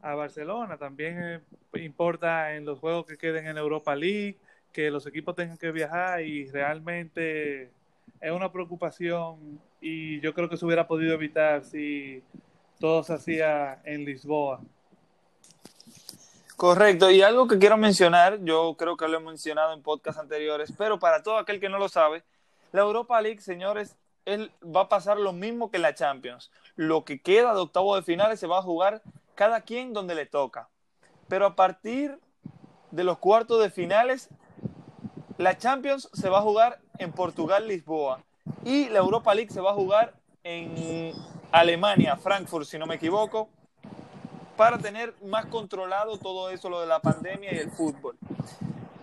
a Barcelona, también eh, importa en los juegos que queden en Europa League, que los equipos tengan que viajar y realmente es una preocupación y yo creo que se hubiera podido evitar si todo se hacía en Lisboa. Correcto, y algo que quiero mencionar, yo creo que lo he mencionado en podcasts anteriores, pero para todo aquel que no lo sabe, la Europa League, señores, él va a pasar lo mismo que la Champions. Lo que queda de octavo de finales se va a jugar cada quien donde le toca. Pero a partir de los cuartos de finales, la Champions se va a jugar en Portugal, Lisboa. Y la Europa League se va a jugar en Alemania, Frankfurt, si no me equivoco, para tener más controlado todo eso, lo de la pandemia y el fútbol.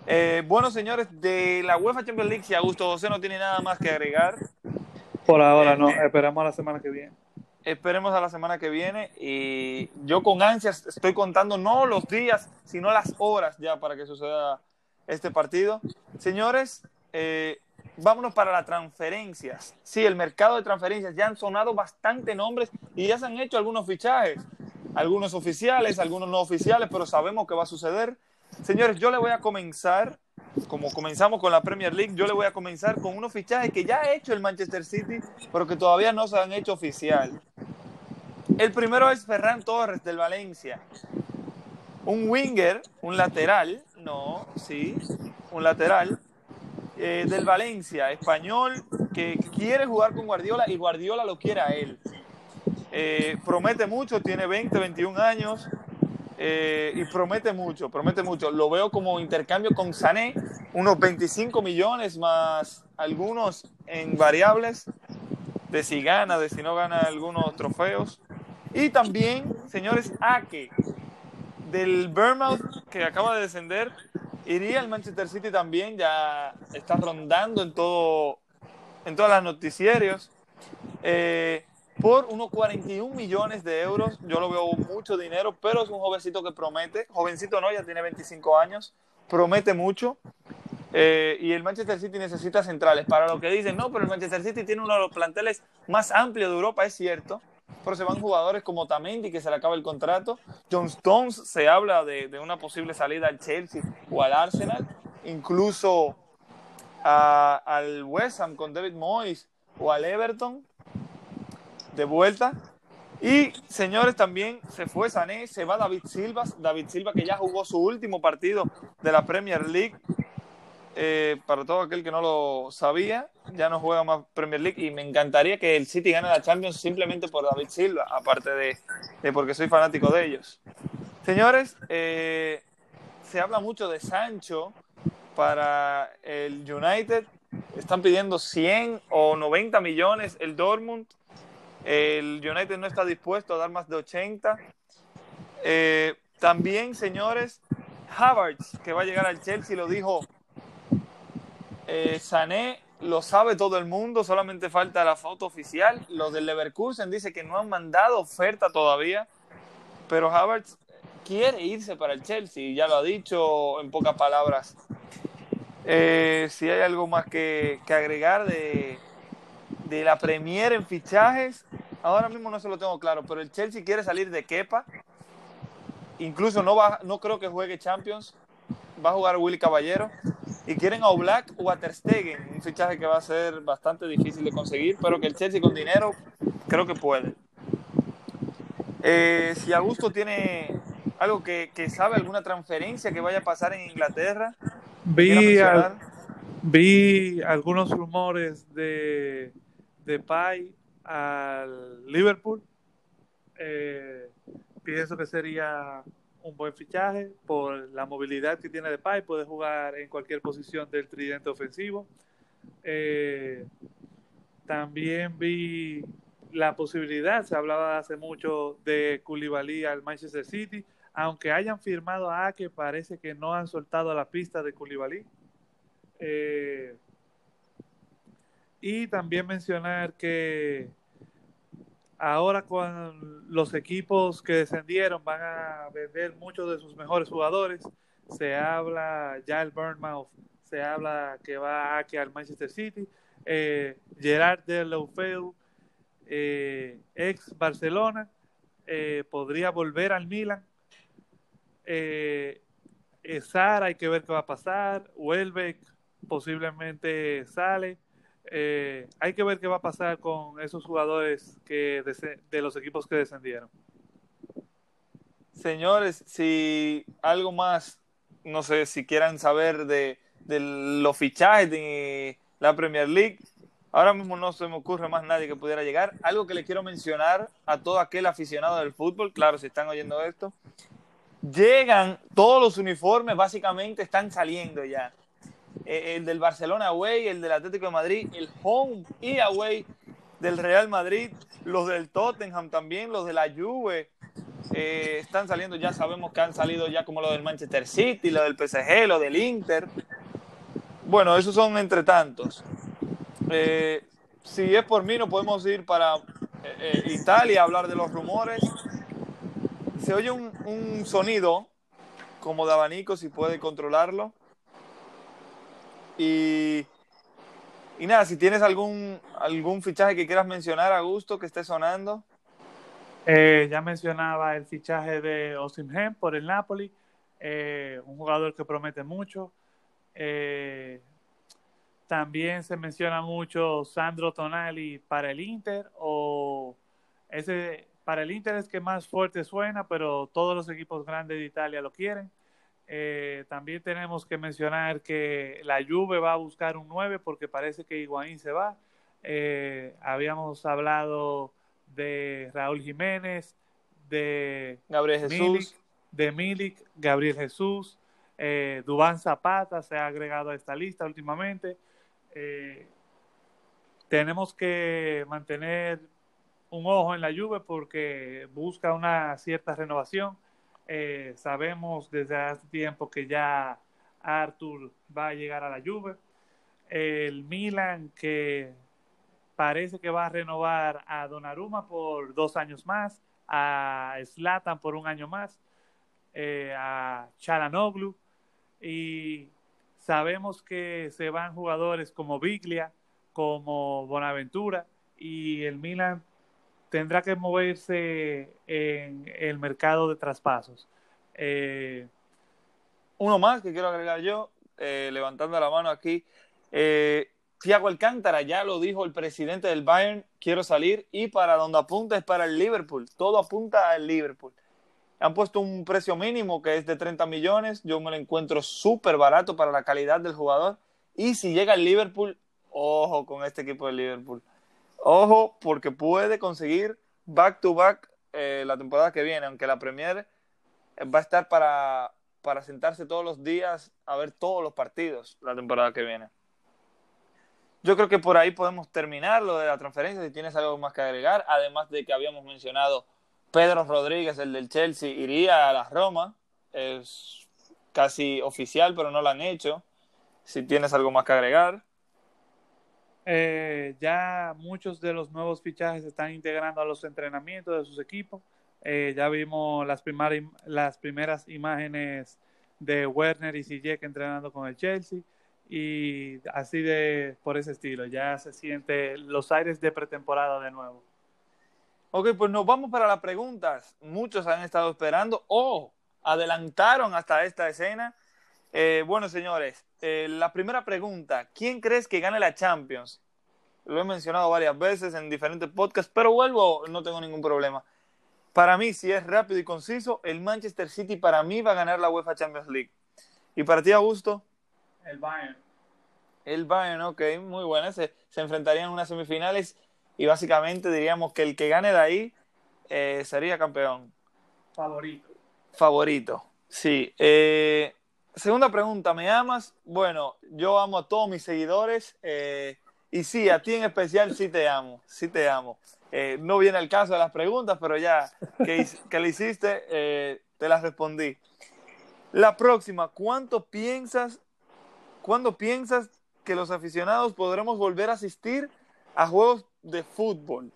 Eh, bueno, señores, de la UEFA Champions League, si Augusto José no tiene nada más que agregar, por ahora no, eh, esperamos a la semana que viene. Esperemos a la semana que viene y yo con ansias estoy contando no los días, sino las horas ya para que suceda este partido. Señores, eh, vámonos para las transferencias. Sí, el mercado de transferencias ya han sonado bastante nombres y ya se han hecho algunos fichajes, algunos oficiales, algunos no oficiales, pero sabemos que va a suceder. Señores, yo le voy a comenzar como comenzamos con la Premier League, yo le voy a comenzar con unos fichajes que ya ha hecho el Manchester City, pero que todavía no se han hecho oficial. El primero es Ferran Torres del Valencia. Un winger, un lateral, no, sí, un lateral eh, del Valencia, español, que quiere jugar con Guardiola y Guardiola lo quiere a él. Eh, promete mucho, tiene 20, 21 años, eh, y promete mucho, promete mucho. Lo veo como intercambio con Sané, unos 25 millones más algunos en variables de si gana, de si no gana algunos trofeos. Y también, señores, Ake, del Bournemouth que acaba de descender, iría al Manchester City también, ya está rondando en todo, en todas las noticiarios. Eh, por unos 41 millones de euros. Yo lo veo mucho dinero, pero es un jovencito que promete. Jovencito no, ya tiene 25 años. Promete mucho. Eh, y el Manchester City necesita centrales. Para lo que dicen, no, pero el Manchester City tiene uno de los planteles más amplios de Europa, es cierto. Pero se van jugadores como Tamendi, que se le acaba el contrato. John Stones, se habla de, una posible salida al Chelsea o al Arsenal. Incluso al West Ham con David Moyes o al Everton de vuelta. Y señores, también se fue Sané, se va David Silva, David Silva que ya jugó su último partido de la Premier League. Eh, para todo aquel que no lo sabía, ya no juega más Premier League y me encantaría que el City gane la Champions simplemente por David Silva, aparte de, porque soy fanático de ellos. Señores, eh, se habla mucho de Sancho para el United. Están pidiendo 100 o 90 millones el Dortmund. El United no está dispuesto a dar más de 80. Eh, también, señores, Havertz, que va a llegar al Chelsea, lo dijo eh, Sané, lo sabe todo el mundo, solamente falta la foto oficial. Los del Leverkusen dice que no han mandado oferta todavía, pero Havertz quiere irse para el Chelsea, ya lo ha dicho en pocas palabras. Eh, si hay algo más que agregar de, la Premier en fichajes, ahora mismo no se lo tengo claro, pero el Chelsea quiere salir de Kepa. Incluso no, va, no creo que juegue Champions. Va a jugar Willy Caballero. Y quieren a Oblak o a Ter Stegen, un fichaje que va a ser bastante difícil de conseguir, pero que el Chelsea con dinero creo que puede. Eh, si Augusto tiene algo que, que, sabe, alguna transferencia que vaya a pasar en Inglaterra. Vi, vi algunos rumores de Depay al Liverpool. Eh, pienso que sería un buen fichaje por la movilidad que tiene de Depay, puede jugar en cualquier posición del tridente ofensivo. Eh, también vi la posibilidad, se hablaba hace mucho de Koulibaly al Manchester City, aunque hayan firmado a que parece que no han soltado la pista de Koulibaly. Eh, y también mencionar que ahora con los equipos que descendieron van a vender muchos de sus mejores jugadores. Se habla ya el Bournemouth, se habla que va aquí al Manchester City. Eh, Gerard de Loufeu, eh, ex Barcelona, eh, podría volver al Milan. Sara, hay que ver qué va a pasar. Welbeck posiblemente sale. Eh, hay que ver qué va a pasar con esos jugadores que de los equipos que descendieron. Señores, si algo más, no sé, si quieran saber de, de los fichajes de la Premier League, ahora mismo no se me ocurre más nadie que pudiera llegar. Algo que le quiero mencionar a todo aquel aficionado del fútbol, claro, si están oyendo esto, llegan todos los uniformes, básicamente están saliendo ya. Eh, el del Barcelona away, el del Atlético de Madrid, el home y away del Real Madrid, los del Tottenham también, los de la Juve, eh, están saliendo, ya sabemos que han salido ya como lo del Manchester City, lo del PSG, lo del Inter. Bueno, esos son entre tantos. Eh, si es por mí, no podemos ir para Italia a hablar de los rumores. Se oye un, un sonido como de abanico, si puede controlarlo. Y, y nada, si tienes algún, algún fichaje que quieras mencionar a gusto que esté sonando. Eh, ya mencionaba el fichaje de Osimhen por el Napoli, eh, un jugador que promete mucho. Eh, también se menciona mucho Sandro Tonali para el Inter, o ese para el Inter es que más fuerte suena, pero todos los equipos grandes de Italia lo quieren. Eh, también tenemos que mencionar que la Juve va a buscar un 9 porque parece que Higuaín se va. Eh, habíamos hablado de Raúl Jiménez, de Gabriel Jesús, Milik, de Milik, Gabriel Jesús, eh, Dubán Zapata se ha agregado a esta lista últimamente. Eh, tenemos que mantener un ojo en la Juve porque busca una cierta renovación eh, sabemos desde hace tiempo que ya Arthur va a llegar a la Juve. El Milan que parece que va a renovar a Donnarumma por dos años más, a Slatan por un año más, eh, a Chalanoglu y sabemos que se van jugadores como Biglia, como Bonaventura y el Milan tendrá que moverse en el mercado de traspasos. Eh, Uno más que quiero agregar yo, eh, levantando la mano aquí. Eh, Alcántara, ya lo dijo el presidente del Bayern, quiero salir y para donde apunta es para el Liverpool, todo apunta al Liverpool. Han puesto un precio mínimo que es de 30 millones, yo me lo encuentro súper barato para la calidad del jugador y si llega el Liverpool, ojo con este equipo del Liverpool. Ojo, porque puede conseguir back to back eh, la temporada que viene, aunque la Premier va a estar para, para sentarse todos los días a ver todos los partidos la temporada que viene. Yo creo que por ahí podemos terminar lo de la transferencia, si tienes algo más que agregar, además de que habíamos mencionado Pedro Rodríguez, el del Chelsea, iría a la Roma, es casi oficial, pero no lo han hecho. Si tienes algo más que agregar. Eh, ya muchos de los nuevos fichajes se están integrando a los entrenamientos de sus equipos. Eh, ya vimos las, primeras imágenes de Werner y Ziyech entrenando con el Chelsea y así de por ese estilo. Ya se siente los aires de pretemporada de nuevo. Ok, pues nos vamos para las preguntas. Muchos han estado esperando o adelantaron hasta esta escena. Eh, bueno, señores, eh, la primera pregunta, ¿quién crees que gane la Champions? Lo he mencionado varias veces en diferentes podcasts, pero vuelvo, no tengo ningún problema. Para mí, si es rápido y conciso, el Manchester City para mí va a ganar la UEFA Champions League. ¿Y para ti, Augusto? El Bayern. El Bayern, ok, muy buena. Se, se enfrentarían en unas semifinales y básicamente diríamos que el que gane de ahí eh, sería campeón. Favorito. Favorito, sí. Eh, segunda pregunta, ¿me amas? Bueno, yo amo a todos mis seguidores eh, y sí, a ti en especial sí te amo, sí te amo. no viene el caso de las preguntas, pero ya que, le hiciste, te las respondí. La próxima, ¿cuánto piensas, cuándo piensas que los aficionados podremos volver a asistir a juegos de fútbol?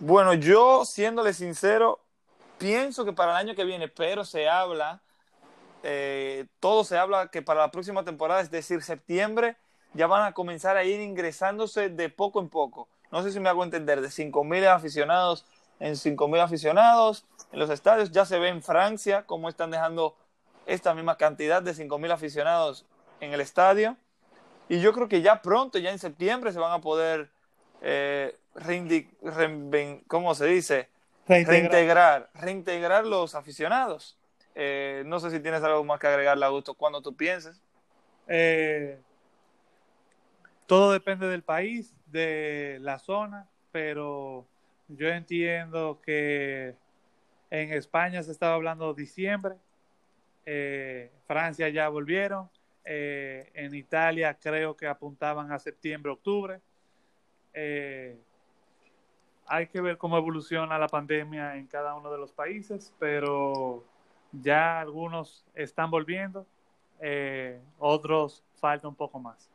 Bueno, yo, siéndole sincero, pienso que para el año que viene, pero se habla, eh, todo se habla que para la próxima temporada, es decir, septiembre, ya van a comenzar a ir ingresándose de poco en poco. No sé si me hago entender, de 5.000 aficionados en 5.000 aficionados en los estadios. Ya se ve en Francia cómo están dejando esta misma cantidad de 5.000 aficionados en el estadio. Y yo creo que ya pronto, ya en septiembre, se van a poder, eh, ¿cómo se dice? Reintegrar. reintegrar, los aficionados. Eh, no sé si tienes algo más que agregarle, Augusto, cuando tú pienses. Eh, todo depende del país, de la zona, pero yo entiendo que en España se estaba hablando diciembre, eh, Francia ya volvieron, en Italia creo que apuntaban a septiembre, octubre. Hay que ver cómo evoluciona la pandemia en cada uno de los países, pero ya algunos están volviendo, otros falta un poco más.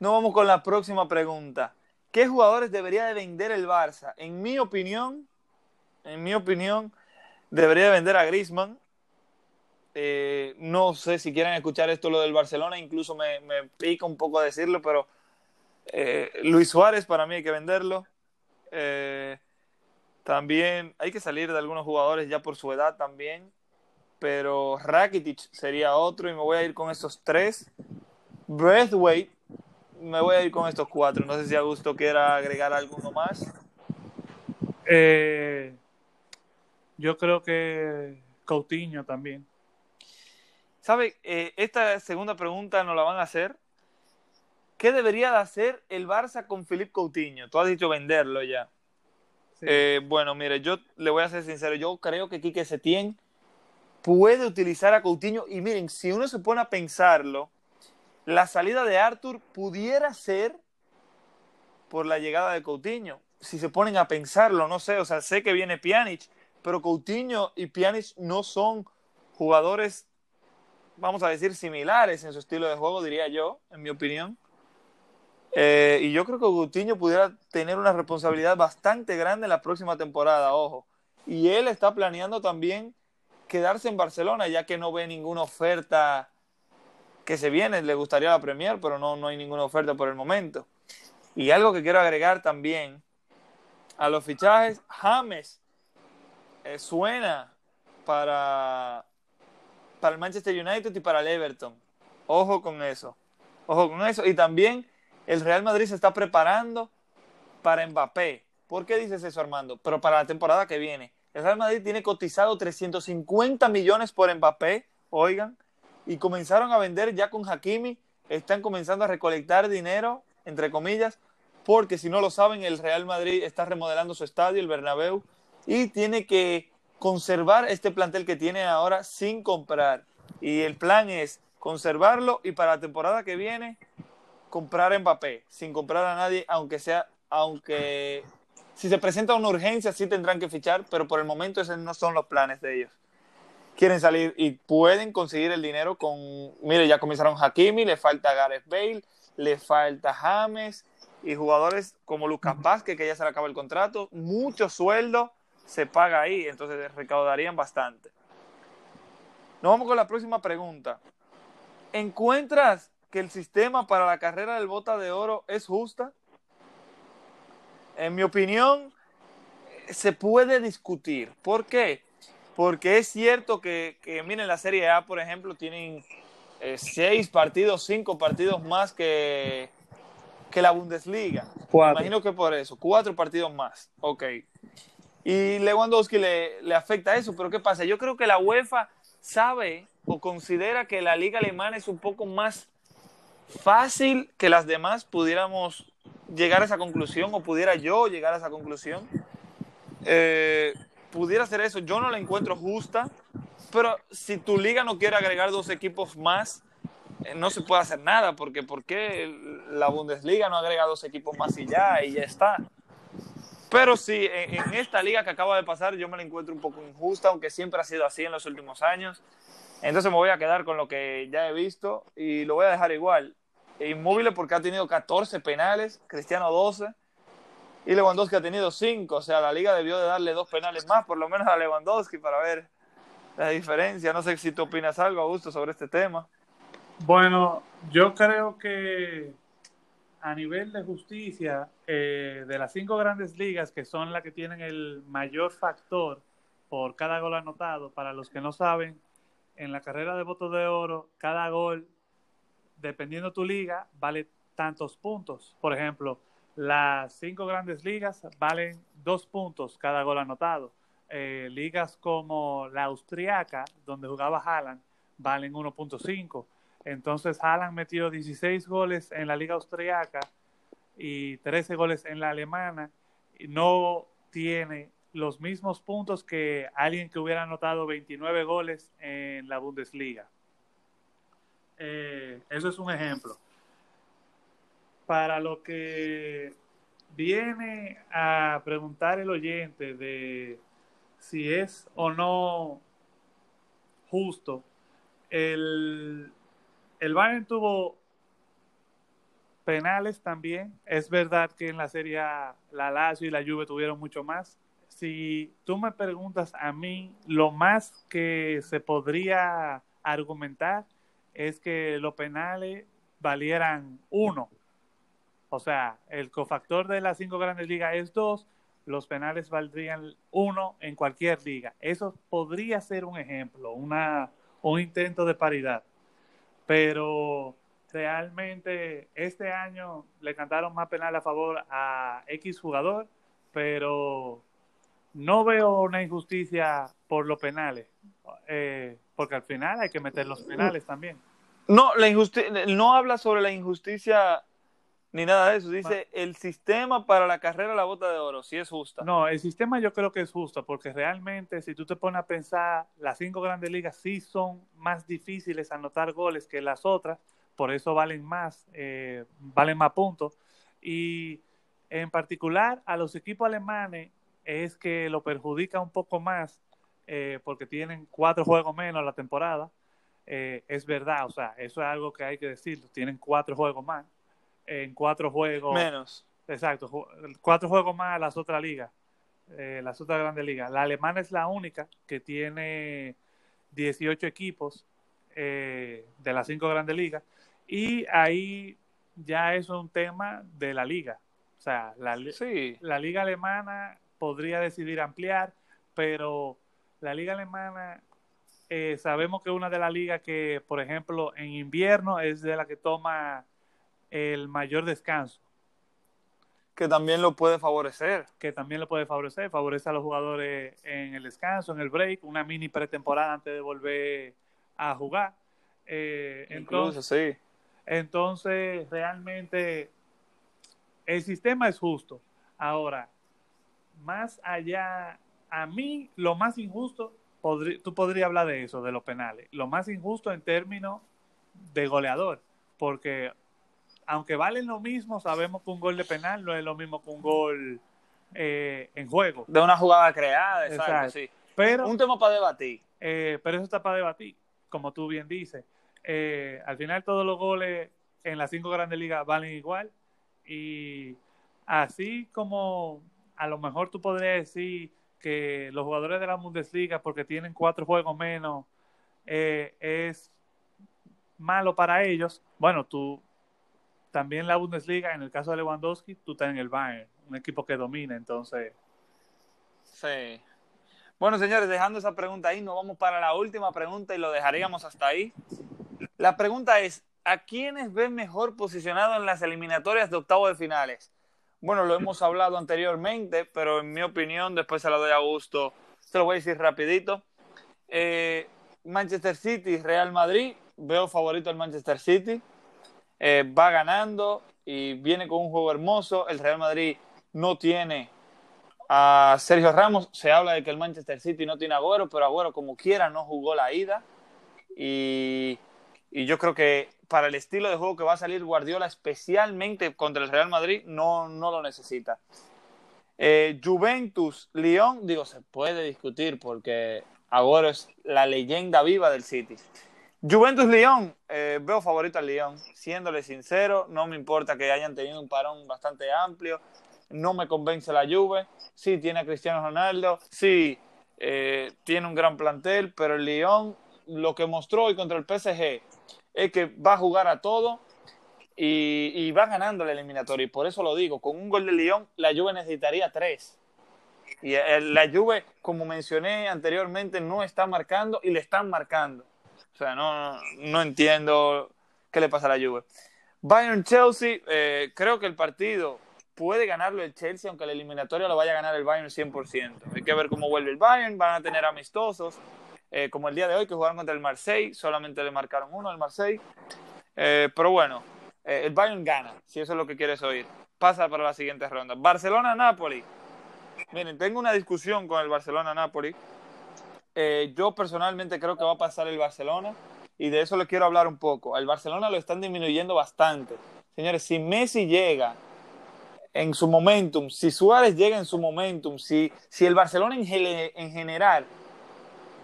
No vamos con la próxima pregunta. ¿Qué jugadores debería de vender el Barça? En mi opinión, en mi opinión, debería de vender a Griezmann. Eh, no sé si quieren escuchar esto lo del Barcelona, incluso me, pica un poco decirlo, pero eh, Luis Suárez para mí hay que venderlo. Eh, también hay que salir de algunos jugadores ya por su edad también, pero Rakitic sería otro y me voy a ir con estos tres. Breathwaite me voy a ir con estos cuatro. No sé si Augusto quiera agregar alguno más. Eh, yo creo que Coutinho también. ¿Sabe? Eh, esta segunda pregunta nos la van a hacer. ¿Qué debería de hacer el Barça con Philippe Coutinho? Tú has dicho venderlo ya. Eh, bueno, mire, yo le voy a ser sincero. Yo creo que Quique Setién puede utilizar a Coutinho. Y miren, si uno se pone a pensarlo, la salida de Arthur pudiera ser por la llegada de Coutinho. Si se ponen a pensarlo, no sé, o sea, sé que viene Pjanic, pero Coutinho y Pjanic no son jugadores, vamos a decir, similares en su estilo de juego, diría yo, en mi opinión. Eh, y yo creo que Coutinho pudiera tener una responsabilidad bastante grande en la próxima temporada, ojo. Y él está planeando también quedarse en Barcelona, ya que no ve ninguna oferta que se viene, le gustaría la Premier, pero no, no hay ninguna oferta por el momento. Y algo que quiero agregar también a los fichajes, James eh, suena para, para el Manchester United y para el Everton. Ojo con eso. Ojo con eso. Y también el Real Madrid se está preparando para Mbappé. ¿Por qué dices eso, Armando? Pero para la temporada que viene. El Real Madrid tiene cotizado 350 millones por Mbappé, oigan, y comenzaron a vender ya con Hakimi, están comenzando a recolectar dinero, entre comillas, porque si no lo saben, el Real Madrid está remodelando su estadio, el Bernabéu, y tiene que conservar este plantel que tiene ahora sin comprar. Y el plan es conservarlo y para la temporada que viene comprar a Mbappé, sin comprar a nadie, aunque sea, aunque si se presenta una urgencia sí tendrán que fichar, pero por el momento esos no son los planes de ellos quieren salir y pueden conseguir el dinero con, mire, ya comenzaron Hakimi, le falta Gareth Bale, le falta James y jugadores como Lucas Vázquez, que ya se le acaba el contrato, mucho sueldo se paga ahí, entonces recaudarían bastante. Nos vamos con la próxima pregunta. ¿Encuentras que el sistema para la carrera del bota de oro es justa? En mi opinión, se puede discutir. ¿Por qué? porque es cierto que, que miren, la Serie A, por ejemplo, tienen eh, seis partidos, cinco partidos más que, que la Bundesliga. Imagino que por eso, cuatro partidos más. Ok. Y Lewandowski le, le afecta eso, pero ¿qué pasa? Yo creo que la UEFA sabe o considera que la liga alemana es un poco más fácil que las demás, pudiéramos llegar a esa conclusión o pudiera yo llegar a esa conclusión. Eh, pudiera ser eso. Yo no la encuentro justa, pero si tu liga no quiere agregar dos equipos más, eh, no se puede hacer nada, porque ¿por qué la Bundesliga no agrega dos equipos más y ya, y ya está? Pero sí, en, en, esta liga que acaba de pasar yo me la encuentro un poco injusta, aunque siempre ha sido así en los últimos años. Entonces me voy a quedar con lo que ya he visto y lo voy a dejar igual. Inmóvil porque ha tenido 14 penales, Cristiano 12 y Lewandowski ha tenido 5. O sea, la liga debió de darle dos penales más, por lo menos a Lewandowski, para ver la diferencia. No sé si tú opinas algo, Augusto, sobre este tema. Bueno, yo creo que a nivel de justicia, eh, de las cinco grandes ligas, que son las que tienen el mayor factor por cada gol anotado, para los que no saben, en la carrera de votos de oro, cada gol, dependiendo tu liga, vale tantos puntos. Por ejemplo, las cinco grandes ligas valen dos puntos cada gol anotado. Eh, ligas como la austriaca, donde jugaba Haaland, valen 1.5. Entonces Haaland metió 16 goles en la liga austriaca y 13 goles en la alemana. Y no tiene los mismos puntos que alguien que hubiera anotado 29 goles en la Bundesliga. Eh, eso es un ejemplo. Para lo que viene a preguntar el oyente de si es o no justo, el, el Bayern tuvo penales también. Es verdad que en la serie la Lazio y la Juve tuvieron mucho más, si tú me preguntas a mí, lo más que se podría argumentar es que los penales valieran uno. O sea, el cofactor de las cinco grandes ligas es dos, los penales valdrían uno en cualquier liga. Eso podría ser un ejemplo, una, un intento de paridad. Pero realmente este año le cantaron más penal a favor a X jugador, pero no veo una injusticia por los penales, eh, porque al final hay que meter los penales también. No, la no habla sobre la injusticia ni nada de eso. Dice el sistema para la carrera la bota de oro, si es justa. No, el sistema yo creo que es justo, porque realmente si tú te pones a pensar, las cinco grandes ligas sí son más difíciles anotar goles que las otras, por eso valen más, eh, valen más puntos. Y en particular a los equipos alemanes es que lo perjudica un poco más eh, porque tienen cuatro juegos menos la temporada. Eh, es verdad, o sea, eso es algo que hay que decirlo. Tienen cuatro juegos más. En cuatro juegos. Menos. Exacto, cuatro juegos más a las otras ligas, eh, las otras grandes ligas. La alemana es la única que tiene 18 equipos de las cinco grandes ligas. Y ahí ya es un tema de la liga. O sea, la, sí. la liga alemana podría decidir ampliar, pero la liga alemana eh, sabemos que es una de las ligas que, por ejemplo, en invierno es de la que toma el mayor descanso. Que también lo puede favorecer. Que también lo puede favorecer. Favorece a los jugadores en el descanso, en el break, una mini pretemporada antes de volver a jugar. Eh, Incluso, entonces, sí. Entonces, realmente, el sistema es justo. Ahora, más allá, a mí lo más injusto, tú podrías hablar de eso, de los penales, lo más injusto en términos de goleador, porque aunque valen lo mismo, sabemos que un gol de penal no es lo mismo que un gol eh, en juego. De una jugada creada, exacto, sí. Pero, un tema para debatir. Eh, pero eso está para debatir, como tú bien dices. Eh, al final todos los goles en las cinco grandes ligas valen igual y así como a lo mejor tú podrías decir que los jugadores de la Bundesliga, porque tienen cuatro juegos menos, eh, es malo para ellos. Bueno, tú también la Bundesliga, en el caso de Lewandowski, tú estás en el Bayern, un equipo que domina, entonces. Sí. Bueno, señores, dejando esa pregunta ahí, nos vamos para la última pregunta y lo dejaríamos hasta ahí. La pregunta es, ¿a quiénes ven mejor posicionado en las eliminatorias de octavo de finales? Bueno, lo hemos hablado anteriormente, pero en mi opinión, después se lo doy a gusto, se lo voy a decir rapidito. Eh, Manchester City, Real Madrid, veo favorito al Manchester City, eh, va ganando, y viene con un juego hermoso. El Real Madrid no tiene a Sergio Ramos. Se habla de que el Manchester City no tiene Agüero, pero Agüero como quiera no jugó la ida. Y, y yo creo que para el estilo de juego que va a salir Guardiola, especialmente contra el Real Madrid, no, no lo necesita. Eh, Juventus, Lyon, digo, se puede discutir porque Agüero es la leyenda viva del City. Juventus Lyon, eh, veo favorito al Lyon, siéndole sincero, no me importa que hayan tenido un parón bastante amplio, no me convence la Juve, sí tiene a Cristiano Ronaldo, sí eh, tiene un gran plantel, pero el Lyon lo que mostró hoy contra el PSG es que va a jugar a todo y, va ganando el eliminatorio. Y por eso lo digo, con un gol de Lyon, la Juve necesitaría tres. Y la Juve, como mencioné anteriormente, no está marcando y le están marcando. O sea, no, no entiendo qué le pasa a la Juve. Bayern-Chelsea, eh, creo que el partido puede ganarlo el Chelsea, aunque el eliminatorio lo vaya a ganar el Bayern 100%. Hay que ver cómo vuelve el Bayern, van a tener amistosos, eh, como el día de hoy que jugaron contra el Marseille, solamente le marcaron uno al Marseille. Eh, pero bueno, el Bayern gana, si eso es lo que quieres oír. Pasa para la siguiente ronda. Barcelona-Napoli. Miren, tengo una discusión con el Barcelona-Napoli eh, yo personalmente creo que va a pasar el Barcelona y de eso le quiero hablar un poco. El Barcelona lo están disminuyendo bastante. Señores, si Messi llega en su momentum, si Suárez llega en su momentum, si, si el Barcelona en, en general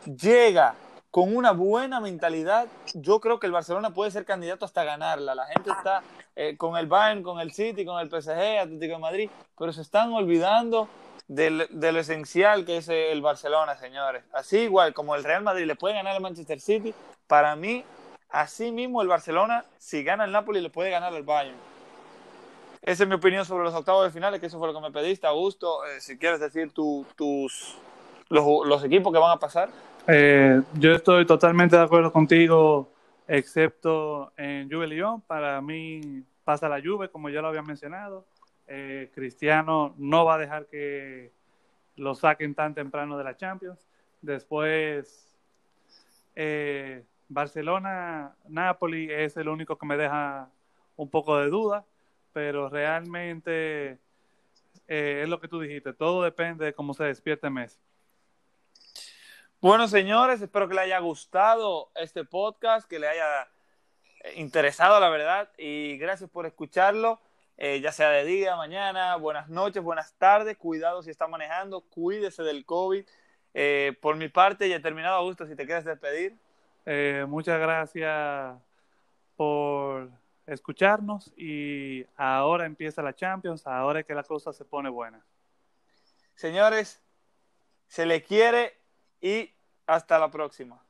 llega con una buena mentalidad, yo creo que el Barcelona puede ser candidato hasta ganarla. La gente está eh, con el Bayern, con el City, con el PSG, Atlético de Madrid, pero se están olvidando de, lo esencial que es el Barcelona, señores. Así igual como el Real Madrid le puede ganar al Manchester City, para mí, así mismo el Barcelona, si gana el Napoli, le puede ganar al Bayern. Esa es mi opinión sobre los octavos de finales, que eso fue lo que me pediste, Augusto. Eh, si quieres decir tus los, equipos que van a pasar. Eh, yo estoy totalmente de acuerdo contigo, excepto en Juve Lyon. Para mí pasa la Juve, como ya lo había mencionado. Eh, Cristiano no va a dejar que lo saquen tan temprano de la Champions. Después, eh, Barcelona, Napoli es el único que me deja un poco de duda, pero realmente es lo que tú dijiste, todo depende de cómo se despierte Messi. Bueno, señores, espero que le haya gustado este podcast, que le haya interesado, la verdad, y gracias por escucharlo. Eh, ya sea de día, mañana, buenas noches, buenas tardes, cuidado si está manejando, cuídese del COVID. Eh, por mi parte, ya he terminado, Augusto, si te quieres despedir. Eh, muchas gracias por escucharnos y ahora empieza la Champions, ahora es que la cosa se pone buena. Señores, se le quiere y hasta la próxima.